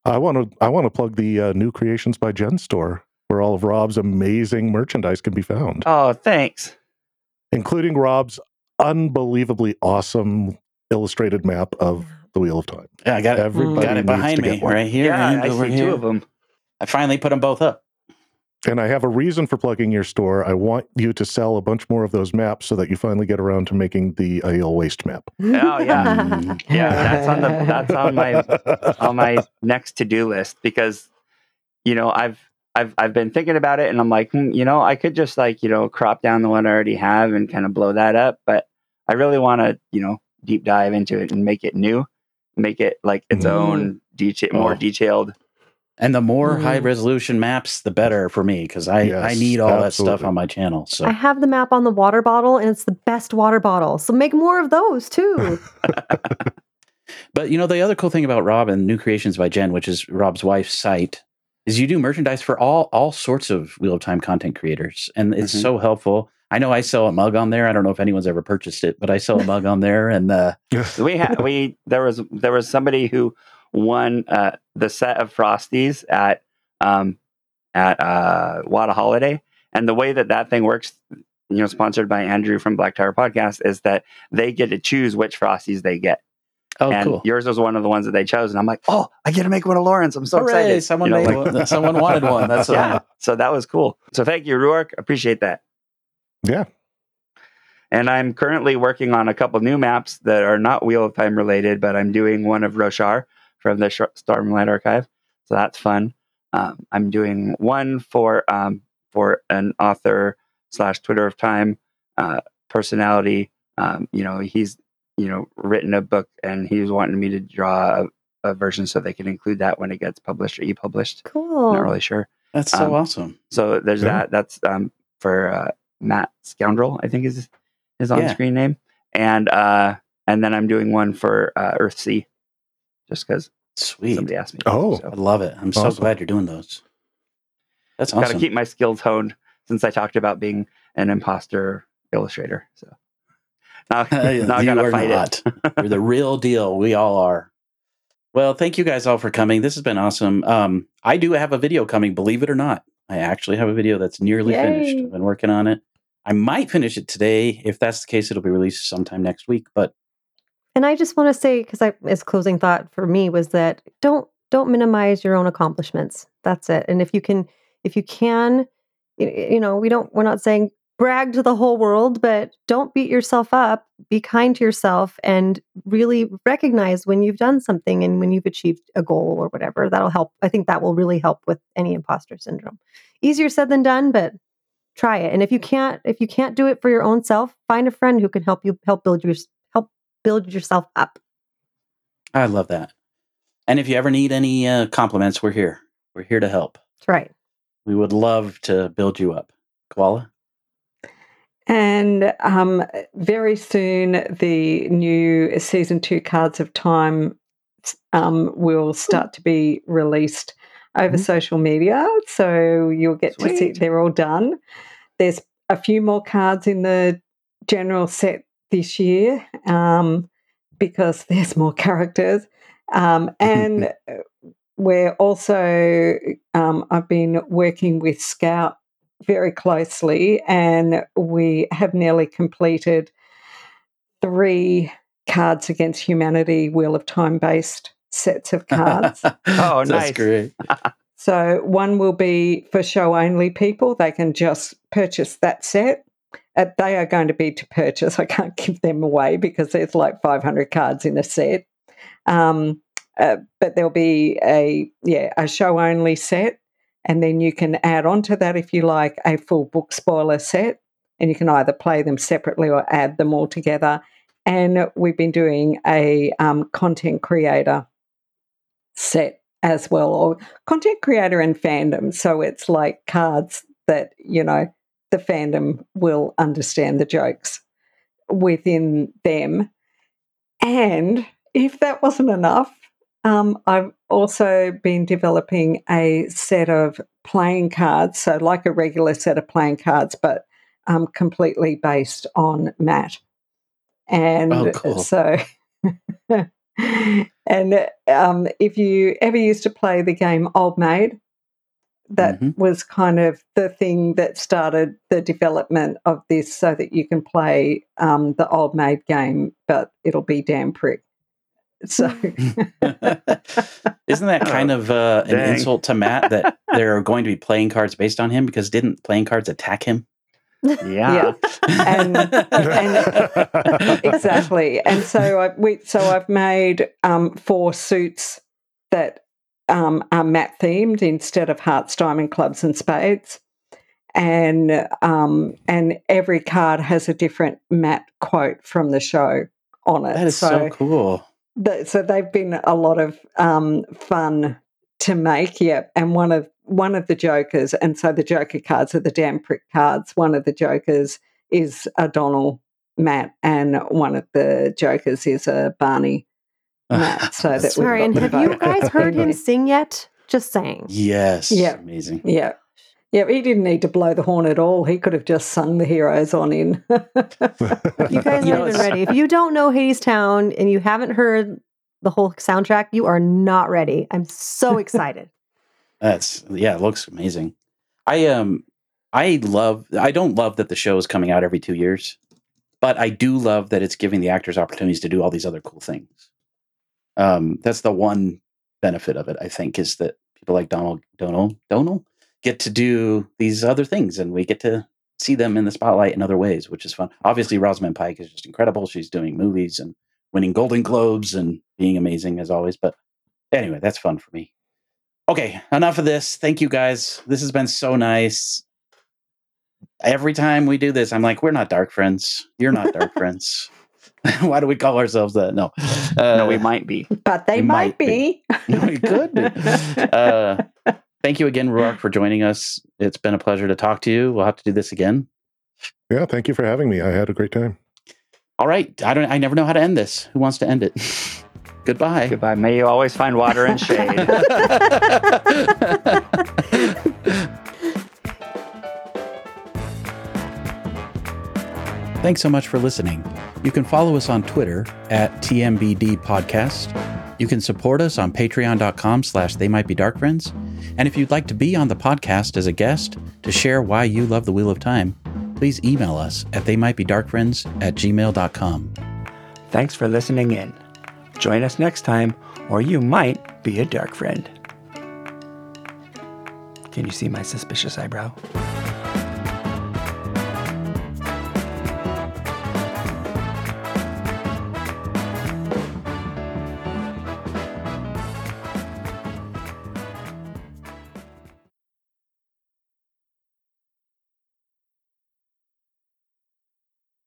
I want to I want to plug the uh, new creations by Jen store where all of Rob's amazing merchandise can be found, Oh, thanks. including Rob's unbelievably awesome illustrated map of the Wheel of Time. Yeah, I got it. Everybody got it behind me right here yeah, I over see here. two of them. I finally put them both up. And I have a reason for plugging your store. I want you to sell a bunch more of those maps so that you finally get around to making the Aiel Waste map. Oh, yeah. Mm. Yeah, that's on the that's on my on my next to do list because you know I've I've I've been thinking about it and I'm like hmm, you know I could just like you know crop down the one I already have and kind of blow that up, but I really want to you know deep dive into it and make it new, make it like its Mhm. own detail more Oh. detailed. And the more Mm. high resolution maps, the better for me because I, I need all that stuff on my channel. So I have the map on the water bottle, and it's the best water bottle. So make more of those too. But you know, the other cool thing about Rob and New Creations by Jen, which is Rob's wife's site, is you do merchandise for all all sorts of Wheel of Time content creators, and it's Mhm. so helpful. I know I sell a mug on there. I don't know if anyone's ever purchased it, but I sell a mug on there, and uh, we had we there was there was somebody who won uh, the set of frosties at um at uh Wada Holiday, and the way that that thing works, you know, sponsored by Andrew from Black Tower Podcast, is that they get to choose which frosties they get, oh, and cool. yours was one of the ones that they chose, and I'm like, oh, I get to make one of Lauren's. I'm so Hooray, excited. Someone You know, made like- one. Someone wanted one. That's yeah, so that was cool. So thank you, Rhuarc. Appreciate that. Yeah. And I'm currently working on a couple new maps that are not Wheel of Time related, but I'm doing one of Roshar from the Sh- Stormlight Archive. So that's fun. Um, I'm doing one for um, for an author slash Twitter of Time uh, personality. Um, you know, he's you know written a book, and he was wanting me to draw a, a version so they can include that when it gets published or e-published. cool. Not really sure. That's so Um, awesome. So there's Yeah. that. That's um, for uh, Matt Scoundrel, I think is his on Yeah. screen name. And uh, and then I'm doing one for uh, Earthsea, just because Sweet. somebody asked me. to. Oh. I love it. I'm so glad you're doing those. That's got to keep my skills honed since I talked about being an imposter illustrator. So now, now I you gotta are fight not. it. You're the real deal. We all are. Well, thank you guys all for coming. This has been awesome. Um, I do have a video coming, believe it or not. I actually have a video that's nearly finished. I've been working on it. I might finish it today. If that's the case, it'll be released sometime next week. But And I just want to say, because I, as closing thought for me was that don't don't minimize your own accomplishments. That's it. And if you can, if you can, y- you know, we don't. We're not saying brag to the whole world, but don't beat yourself up. Be kind to yourself, and really recognize when you've done something and when you've achieved a goal or whatever. That'll help. I think that will really help with any imposter syndrome. Easier said than done, but try it. And if you can't, if you can't do it for your own self, find a friend who can help you help build your build yourself up. I love that. And if you ever need any uh, compliments, we're here. We're here to help. That's right. We would love to build you up. Koala? And um, very soon, the new season two Cards of Time um, will start to be released over Mhm. social media. So you'll get to see they're all done. There's a few more cards in the general set this year um, because there's more characters. Um, and we're also, um, I've been working with Scout very closely, and we have nearly completed three Cards Against Humanity Wheel of Time based sets of cards. Oh, That's nice. great. so one will be for show only people; they can just purchase that set. Uh, they are going to be to purchase. I can't give them away because there's like 500 cards in a set. Um, uh, but there'll be a yeah a show only set, and then you can add on to that if you like a full book spoiler set, and you can either play them separately or add them all together. And we've been doing a um, content creator set as well, or content creator and fandom. So it's like cards that, you know, the fandom will understand the jokes within them. And if that wasn't enough, um, I've also been developing a set of playing cards, so like a regular set of playing cards, but um, completely based on Mat. And Oh, cool. so, and um, if you ever used to play the game Old Maid, that Mhm. was kind of the thing that started the development of this so that you can play um, the Old Maid game, but it'll be damn prick. So, Isn't that kind of uh, an insult to Mat that there are going to be playing cards based on him because didn't playing cards attack him? Yeah. And- exactly. And so I we so I've made um, four suits that um, are Mat themed instead of hearts, diamond, clubs, and spades. And um, and every card has a different Mat quote from the show on it. That is so, cool. the, so they've been a lot of um, fun to make. Yeah, and one of one of the jokers, and so the joker cards are the damn prick cards. One of the jokers is a Dónal Mat, and one of the jokers is a Barney Mat. So that we've Sorry, and have you guys heard him sing yet? Just saying. yes. Yeah. Amazing. Yeah. Yeah, he didn't need to blow the horn at all. He could have just sung the heroes on in. You guys You know, aren't even ready. If you don't know Hadestown and you haven't heard the whole soundtrack, you are not ready. I'm so excited. That's yeah, it looks amazing. I um I love I don't love that the show is coming out every 2 years, but I do love that it's giving the actors opportunities to do all these other cool things. Um that's the one benefit of it I think is that people like Dónal Dónal Dónal get to do these other things and we get to see them in the spotlight in other ways, which is fun. Obviously Rosamund Pike is just incredible. She's doing movies and winning Golden Globes and being amazing as always, but anyway, that's fun for me. Okay, enough of this. Thank you guys. This has been so nice. Every time we do this, I'm like, we're not dark friends. You're not dark friends. Why do we call ourselves that? No. Uh, no, we might be. but they It might might be. we could be. Uh, thank you again, Rhuarc, for joining us. It's been a pleasure to talk to you. We'll have to do this again. yeah, thank you for having me. I had a great time. All right. I don't. I never know how to end this. Who wants to end it? Goodbye. Goodbye. May you always find water and shade. Thanks so much for listening. You can follow us on Twitter at TMBD Podcast. You can support us on patreon.com slash they might be dark friends. And if you'd like to be on the podcast as a guest to share why you love the Wheel of Time, please email us at they might be dark friends at gmail.com. Thanks for listening in. Join us next time, or you might be a dark friend. Can you see my suspicious eyebrow?